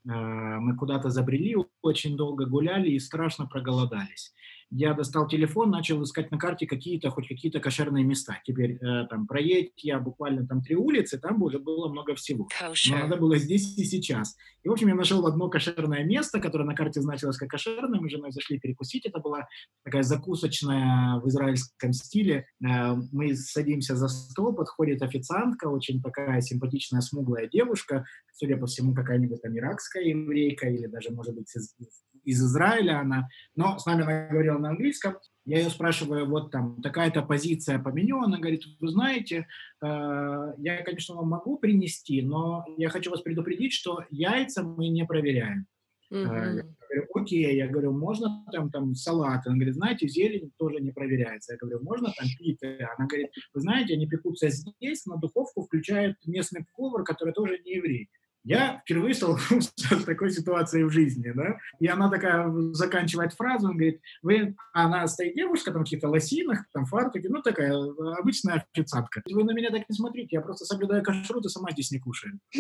а, мы куда-то забрели, очень долго гуляли и страшно проголодались я достал телефон, начал искать на карте какие-то, хоть какие-то кошерные места. Теперь э, там проедь я буквально там три улицы, там уже было много всего. Но надо было здесь и сейчас. И, в общем, я нашел одно кошерное место, которое на карте значилось как кошерное. Мы с женой зашли перекусить. Это была такая закусочная в израильском стиле. Э, мы садимся за стол, подходит официантка, очень такая симпатичная, смуглая девушка, судя по всему, какая-нибудь там иракская еврейка или даже, может быть, из, из Израиля она. Но с нами она говорила на английском. Я ее спрашиваю, вот там такая-то позиция по меню. Она говорит, вы знаете, э, я, конечно, вам могу принести, но я хочу вас предупредить, что яйца мы не проверяем. Mm-hmm. Я говорю, окей, я говорю, можно там, там салат? Она говорит, знаете, зелень тоже не проверяется. Я говорю, можно там питы? Она говорит, вы знаете, они пекутся здесь, на духовку включают местный повар, который тоже не еврей. Я впервые столкнулся с такой ситуацией в жизни, да, и она такая заканчивает фразу, он говорит, вы, она стоит девушка, там, в каких-то лосинах, там, фартуке, ну, такая обычная официантка. Вы на меня так не смотрите, я просто соблюдаю кашрут и сама здесь не кушаю.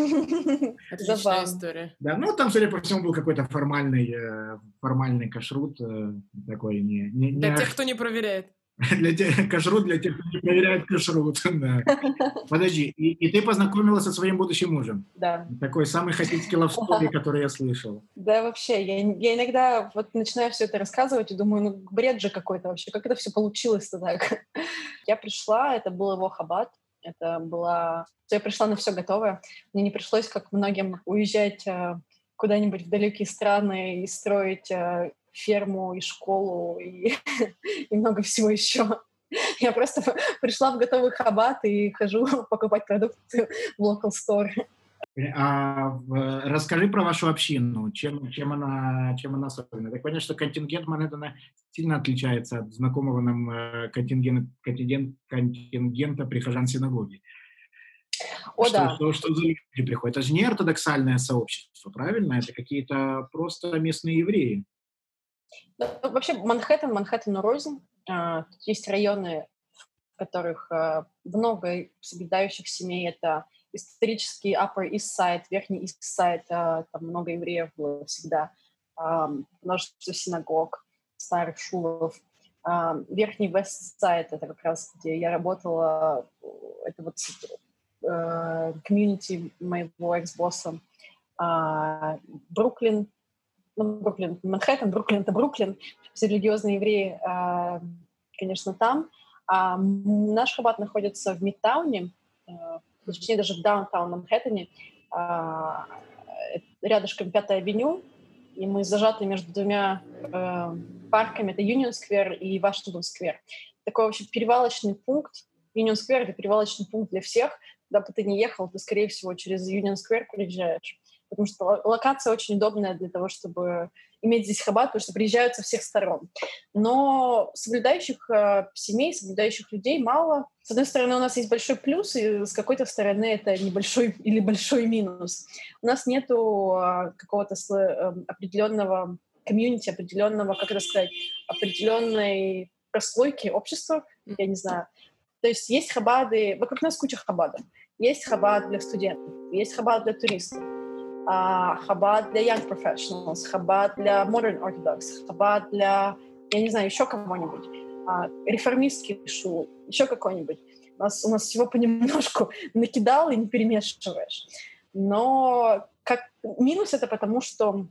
Отличная история. Да, ну, там, судя по всему, был какой-то формальный, э, формальный кашрут, э, такой не... не Для тех, кто не проверяет. Для тех, кашрут для тех, кто не проверяет кашрут. Да. Подожди, и, и ты познакомилась со своим будущим мужем? Да. Такой самый хасидский лавстори, который я слышал. Да, вообще. Я, я иногда вот начинаю все это рассказывать и думаю, ну бред же какой-то вообще. Как это все получилось-то так? Я пришла, это был его хабат. Это была... Я пришла на все готовое. Мне не пришлось, как многим, уезжать э, куда-нибудь в далекие страны и строить э, ферму и школу и, и много всего еще. Я просто пришла в готовый хабат и хожу покупать продукты в local store. А, расскажи про вашу общину, чем, чем, она, чем она особенна. Так понятно, что контингент Манхэттена сильно отличается от знакомого нам э, контингента, контингент, контингента прихожан синагоги. О, что, да. Что, что за люди приходят? Это же не ортодоксальное сообщество, правильно? Это какие-то просто местные евреи. Ну, вообще Манхэттен, Манхэттен рознь. А, есть районы, в которых а, много соблюдающих семей. Это исторический Upper East Side, Верхний East Side, а, там много евреев было всегда, множество синагог, старых шулов. Верхний West Side, это как раз где я работала, это вот комьюнити моего экс-босса. Бруклин, ну, Бруклин, Манхэттен, Бруклин — это Бруклин, все религиозные евреи, конечно, там. А наш Хабад находится в Мидтауне, э, точнее даже в downtown Манхэттене, а, рядышком Пятая авеню, и мы зажаты между двумя парками, это Юнион Сквер и Вашингтон Сквер. Такой вообще перевалочный пункт. Юнион Сквер — это перевалочный пункт для всех. Куда бы ты ни ехал, ты, скорее всего, через Юнион Сквер приезжаешь потому что локация очень удобная для того, чтобы иметь здесь хабат, потому что приезжают со всех сторон. Но соблюдающих э, семей, соблюдающих людей мало. С одной стороны, у нас есть большой плюс, и с какой-то стороны это небольшой или большой минус. У нас нету э, какого-то э, определенного комьюнити, определенного, как это сказать, определенной прослойки общества, я не знаю. То есть есть хабады, вокруг нас куча хабадов. Есть хабад для студентов, есть хабад для туристов, Хаббат для Young Professionals, Хаббат для Modern Orthodox, Хаббат для, я не знаю, еще кого-нибудь, uh, реформистский шул, еще какой-нибудь. У нас, у нас всего понемножку накидал и не перемешиваешь. Но как минус это потому, что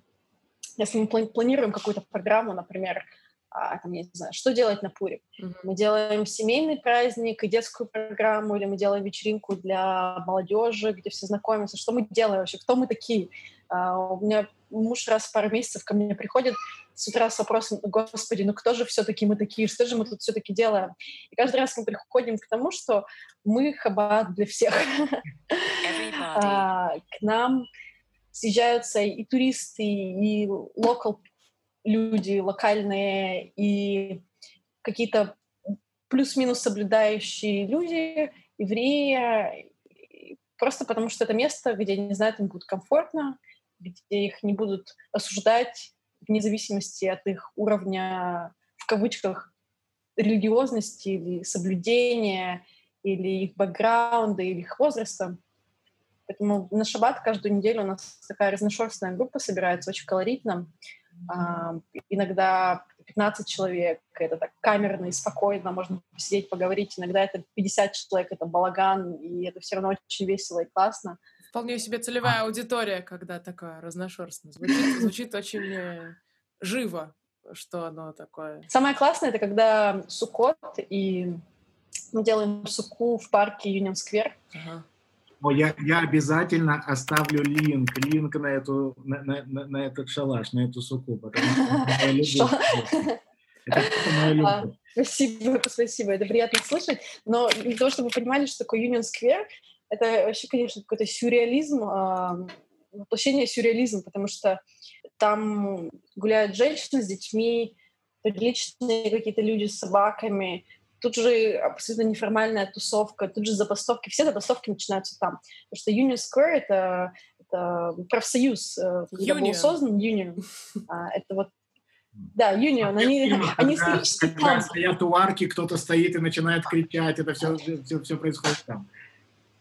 если мы планируем какую-то программу, например, а, там, я не знаю, что делать на Пуре. Mm-hmm. Мы делаем семейный праздник и детскую программу, или мы делаем вечеринку для молодежи, где все знакомятся. Что мы делаем вообще? Кто мы такие? А, у меня муж раз в пару месяцев ко мне приходит с утра с вопросом, господи, ну кто же все-таки мы такие, что же мы тут все-таки делаем? И каждый раз мы приходим к тому, что мы хабат для всех. а, к нам съезжаются и туристы, и local люди локальные и какие-то плюс-минус соблюдающие люди, евреи, просто потому что это место, где они знают, им будет комфортно, где их не будут осуждать вне зависимости от их уровня, в кавычках, религиозности или соблюдения, или их бэкграунда, или их возраста. Поэтому на шаббат каждую неделю у нас такая разношерстная группа собирается, очень колоритно. Иногда 15 человек, это так камерно и спокойно, можно посидеть, поговорить. Иногда это 50 человек, это балаган, и это все равно очень весело и классно. Вполне себе целевая аудитория, когда такая разношерстная. Звучит, звучит очень э, живо, что оно такое. Самое классное — это когда сукот, и мы делаем суку в парке Юнион Сквер. Ага. Но я, я обязательно оставлю линк, линк на, эту, на, на, на этот шалаш, на эту суку, потому что а, Спасибо, спасибо, это приятно слышать. Но для того, чтобы вы понимали, что такое Union Square, это вообще, конечно, какой-то сюрреализм, а, воплощение сюрреализма, потому что там гуляют женщины с детьми, приличные какие-то люди с собаками, тут же абсолютно неформальная тусовка, тут же забастовки, все забастовки начинаются там. Потому что Union Square — это, это профсоюз, э, когда был создан Union. А, это вот да, Union, они, они исторически когда там. стоят у арки, кто-то стоит и начинает кричать, это все, все, все происходит там.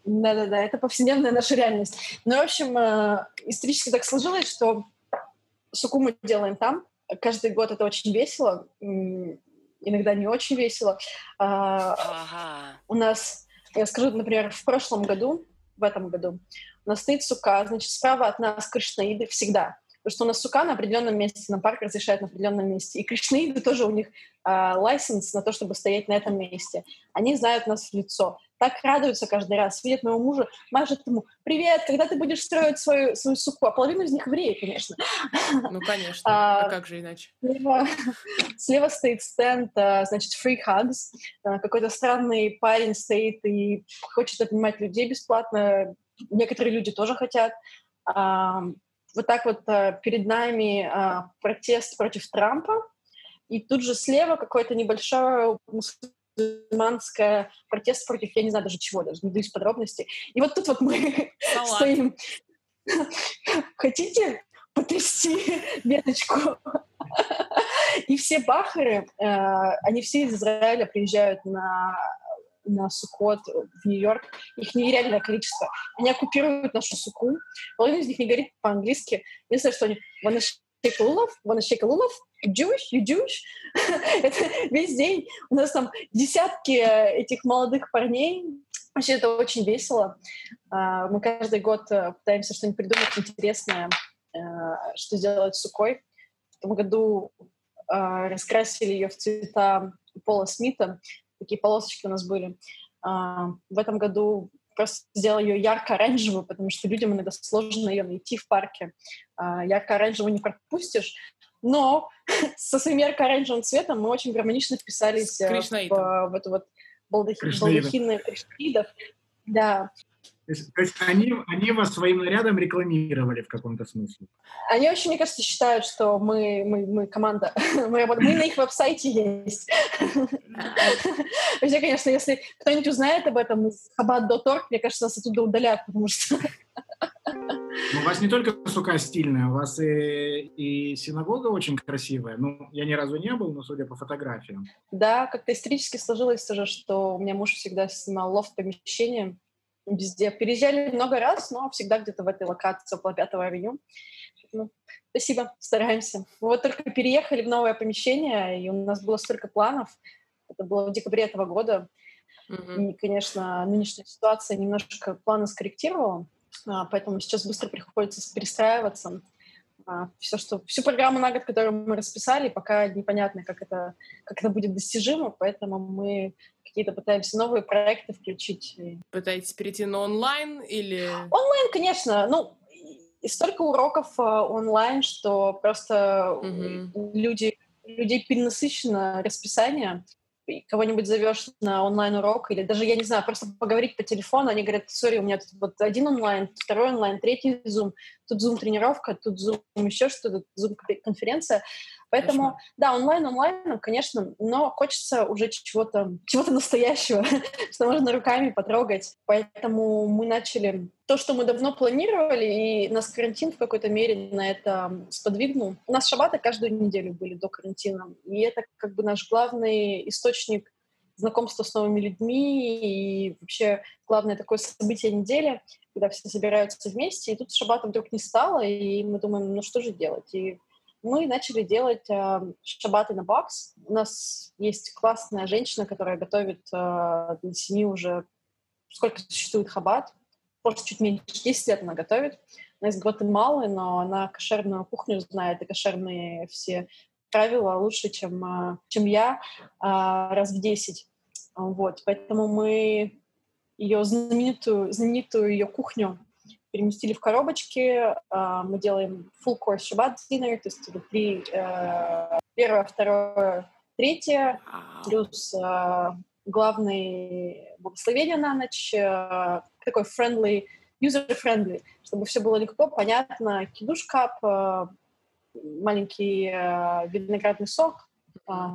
Да-да-да, это повседневная наша реальность. Ну, в общем, э, исторически так сложилось, что суку мы делаем там. Каждый год это очень весело иногда не очень весело. А, ага. У нас, я скажу, например, в прошлом году, в этом году, у нас стоит сука, значит, справа от нас кришнаиды всегда. Потому что у нас сука на определенном месте, на парк разрешает на определенном месте. И кришнаиды тоже у них э, лайсенс на то, чтобы стоять на этом месте. Они знают нас в лицо так радуются каждый раз, видят моего мужа, машет ему, привет, когда ты будешь строить свою, свою суку? А половина из них евреи, конечно. Ну, конечно, а, а как же иначе? Слева, слева стоит стенд, а, значит, free hugs. А, какой-то странный парень стоит и хочет обнимать людей бесплатно. Некоторые люди тоже хотят. Вот так вот перед нами протест против Трампа, и тут же слева какой-то небольшой мусульманская протест против, я не знаю даже чего, даже не даюсь подробности. И вот тут вот мы стоим. Хотите потрясти веточку? И все бахары, э, они все из Израиля приезжают на на Сукот в Нью-Йорк. Их нереальное количество. Они оккупируют нашу суку. Половина из них не говорит по-английски. Единственное, что они shake a lulav, wanna shake a lulav, You Jewish. это весь день. У нас там десятки этих молодых парней. Вообще это очень весело. А, мы каждый год э, пытаемся что-нибудь придумать интересное, э, что сделать с сукой. В том году раскрасили ее в цвета Пола Смита. Такие полосочки у нас были. А, в этом году просто сделала ее ярко-оранжевую, потому что людям иногда сложно ее найти в парке. А, ярко-оранжевую не пропустишь, но со своим ярко-оранжевым цветом мы очень гармонично вписались э, в, в эту вот балдахин, балдахинных кришнаидов. Да. То есть, то есть они, они вас своим нарядом рекламировали в каком-то смысле? Они очень, мне кажется, считают, что мы, мы, мы команда, мы, мы на их веб-сайте есть. Вообще, конечно, если кто-нибудь узнает об этом из Chabad.org, мне кажется, нас оттуда удалят, потому что... Ну, у вас не только сука стильная, у вас и, и синагога очень красивая. Ну, я ни разу не был, но судя по фотографиям. Да, как-то исторически сложилось тоже, что у меня муж всегда снимал лофт помещение, везде. Переезжали много раз, но всегда где-то в этой локации около Пятого авеню. Ну, спасибо, стараемся. Мы вот только переехали в новое помещение, и у нас было столько планов. Это было в декабре этого года. Mm-hmm. И, конечно, нынешняя ситуация немножко планы скорректировала, поэтому сейчас быстро приходится перестраиваться. А, все, что, всю программу на год, которую мы расписали, пока непонятно, как это, как это будет достижимо, поэтому мы какие-то пытаемся новые проекты включить. Пытаетесь перейти на онлайн или... Онлайн, конечно. Ну, и столько уроков э, онлайн, что просто угу. люди, людей перенасыщено расписание. Кого-нибудь зовешь на онлайн-урок, или даже, я не знаю, просто поговорить по телефону, они говорят, сори, у меня тут вот один онлайн, второй онлайн, третий зум, тут зум-тренировка, тут зум еще что-то, зум-конференция. Поэтому, Конечно. да, онлайн онлайн, конечно, но хочется уже чего-то чего настоящего, что можно руками потрогать. Поэтому мы начали то, что мы давно планировали, и нас карантин в какой-то мере на это сподвигнул. У нас шабаты каждую неделю были до карантина, и это как бы наш главный источник знакомства с новыми людьми и вообще главное такое событие недели, когда все собираются вместе, и тут шабата вдруг не стало, и мы думаем, ну что же делать? И мы начали делать э, шабаты на бокс. У нас есть классная женщина, которая готовит э, для семьи уже сколько существует хабат. Может, чуть меньше 10 лет она готовит. Она из Гватемалы, но она кошерную кухню знает и кошерные все правила лучше, чем, э, чем я, э, раз в 10. Вот, поэтому мы ее знаменитую, знаменитую ее кухню переместили в коробочки. А, мы делаем full course Shabbat dinner, то есть это три, э, первое, второе, третье, плюс э, главное благословение на ночь, э, такой friendly, user-friendly, чтобы все было легко, понятно, кидуш кап, маленький виноградный сок,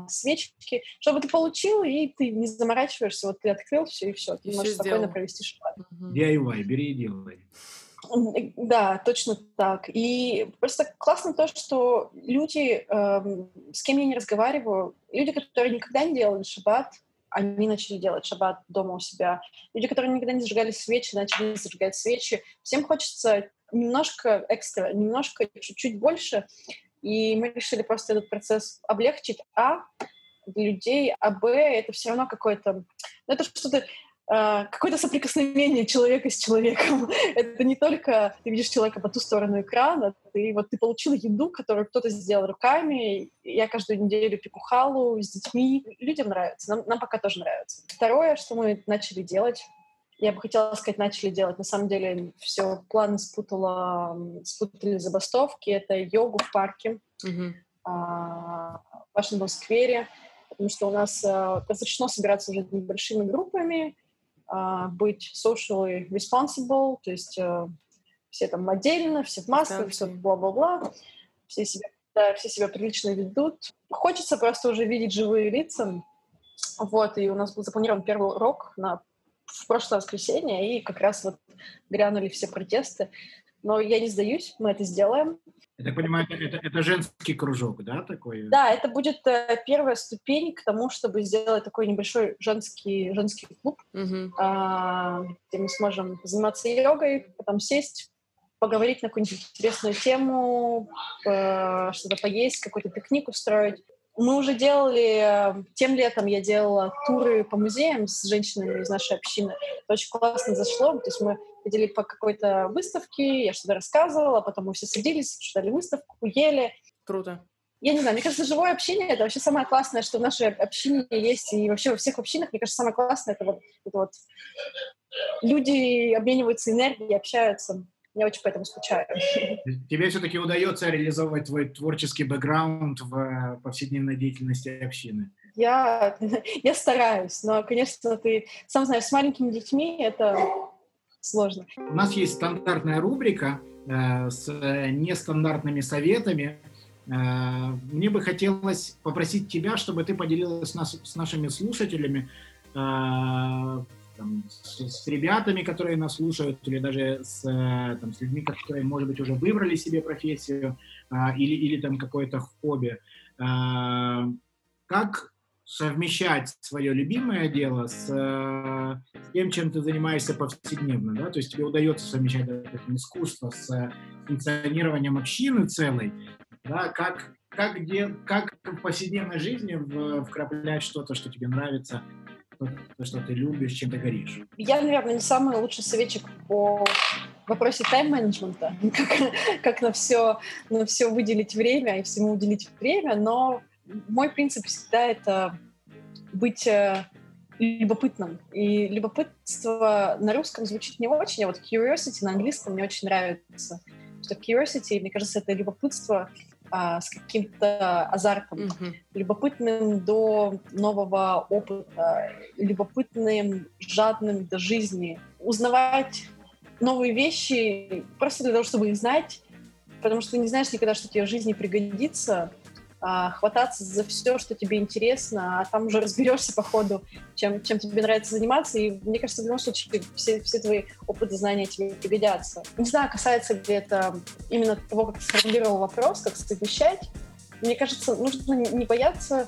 свечки, чтобы ты получил, и ты не заморачиваешься, вот ты открыл все, и все, ты и можешь спокойно сделал. провести шаббат. DIY, бери и делай. Да, точно так. И просто классно то, что люди, эм, с кем я не разговариваю, люди, которые никогда не делали шаббат, они начали делать шаббат дома у себя. Люди, которые никогда не зажигали свечи, начали зажигать свечи. Всем хочется немножко экстра, немножко чуть-чуть больше. И мы решили просто этот процесс облегчить. А для людей, а Б это все равно какое-то... Ну, это что-то какое-то соприкосновение человека с человеком. Это не только ты видишь человека по ту сторону экрана, ты вот ты получил еду, которую кто-то сделал руками. Я каждую неделю пеку халу с детьми. Людям нравится, нам, нам пока тоже нравится. Второе, что мы начали делать, я бы хотела сказать, начали делать. На самом деле все планы спутала, спутали забастовки. Это йогу в парке, mm-hmm. в Вашингтон-сквере, потому что у нас а, разрешено собираться уже небольшими группами, а, быть socially responsible, то есть э, все там отдельно, все в масках, все бла-бла-бла, все себя, да, все себя прилично ведут. Хочется просто уже видеть живые лица. Вот, и у нас был запланирован первый урок на в прошлое воскресенье, и как раз вот грянули все протесты. Но я не сдаюсь, мы это сделаем. Я так понимаю, это, это женский кружок, да, такой? Да, это будет э, первая ступень к тому, чтобы сделать такой небольшой женский, женский клуб, угу. э, где мы сможем заниматься йогой, потом сесть, поговорить на какую-нибудь интересную тему, э, что-то поесть, какой-то пикник устроить. Мы уже делали, э, тем летом я делала туры по музеям с женщинами из нашей общины. Это очень классно зашло, то есть мы ходили по какой-то выставке, я что-то рассказывала, потом мы все садились, читали выставку, ели. Круто. я не знаю, мне кажется, живое общение — это вообще самое классное, что в нашей общине есть, и вообще во всех общинах, мне кажется, самое классное — это вот, это вот люди обмениваются энергией, общаются. Я очень поэтому скучаю. Тебе все-таки удается реализовывать твой творческий бэкграунд в э, повседневной деятельности общины? Я, я стараюсь, но, конечно, ты сам знаешь, с маленькими детьми это сложно. У нас есть стандартная рубрика э, с нестандартными советами. Э, мне бы хотелось попросить тебя, чтобы ты поделилась с, нас, с нашими слушателями э, там, с, с ребятами, которые нас слушают, или даже с, э, там, с людьми, которые, может быть, уже выбрали себе профессию а, или, или там какое-то хобби. А, как совмещать свое любимое дело с, э, с тем, чем ты занимаешься повседневно, да, то есть тебе удается совмещать это искусство с функционированием общины целой, да, как, как, где, как в повседневной жизни вкраплять что-то, что тебе нравится, то, что ты любишь, чем ты горишь? Я, наверное, не самый лучший советчик по вопросе тайм-менеджмента, как, как на, все, на все выделить время и всему уделить время, но мой принцип всегда это быть э, любопытным. И любопытство на русском звучит не очень, а вот curiosity на английском мне очень нравится. Что curiosity, мне кажется, это любопытство а, с каким-то азартом, mm-hmm. любопытным до нового опыта, любопытным, жадным до жизни, узнавать новые вещи просто для того, чтобы их знать, потому что ты не знаешь никогда, что тебе в жизни пригодится, хвататься за все, что тебе интересно, а там уже разберешься по ходу, чем, чем тебе нравится заниматься. И мне кажется, в любом случае все, все твои опыты, знания тебе пригодятся. Не знаю, касается ли это именно того, как ты сформулировал вопрос, как совмещать. Мне кажется, нужно не бояться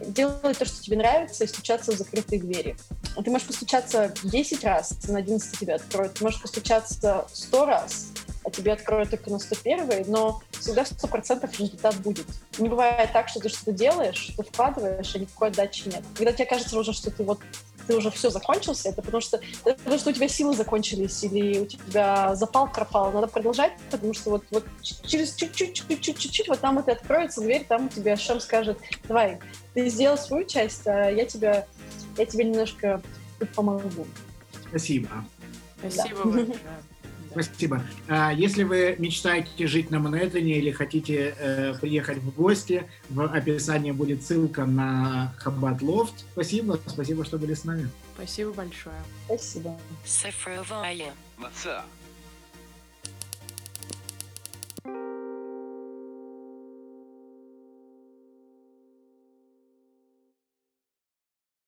делать то, что тебе нравится, и стучаться в закрытые двери. Ты можешь постучаться 10 раз, на 11 тебя откроют. Ты можешь постучаться 100 раз, а тебе откроют только на 101 но всегда 100% результат будет. Не бывает так, что ты что-то делаешь, что вкладываешь, а никакой отдачи нет. Когда тебе кажется уже, что ты вот ты уже все закончился, это потому что, это потому что у тебя силы закончились или у тебя запал пропал. Надо продолжать, потому что вот, вот через чуть-чуть, чуть-чуть, чуть-чуть вот там это откроется дверь, там тебе Шем скажет, давай, ты сделал свою часть, а я тебя, я тебе немножко помогу. Спасибо. Спасибо да. большое. Спасибо. А, если вы мечтаете жить на Манхэттене или хотите э, приехать в гости, в описании будет ссылка на Хаббат Лофт. Спасибо, спасибо, что были с нами. Спасибо большое. Спасибо.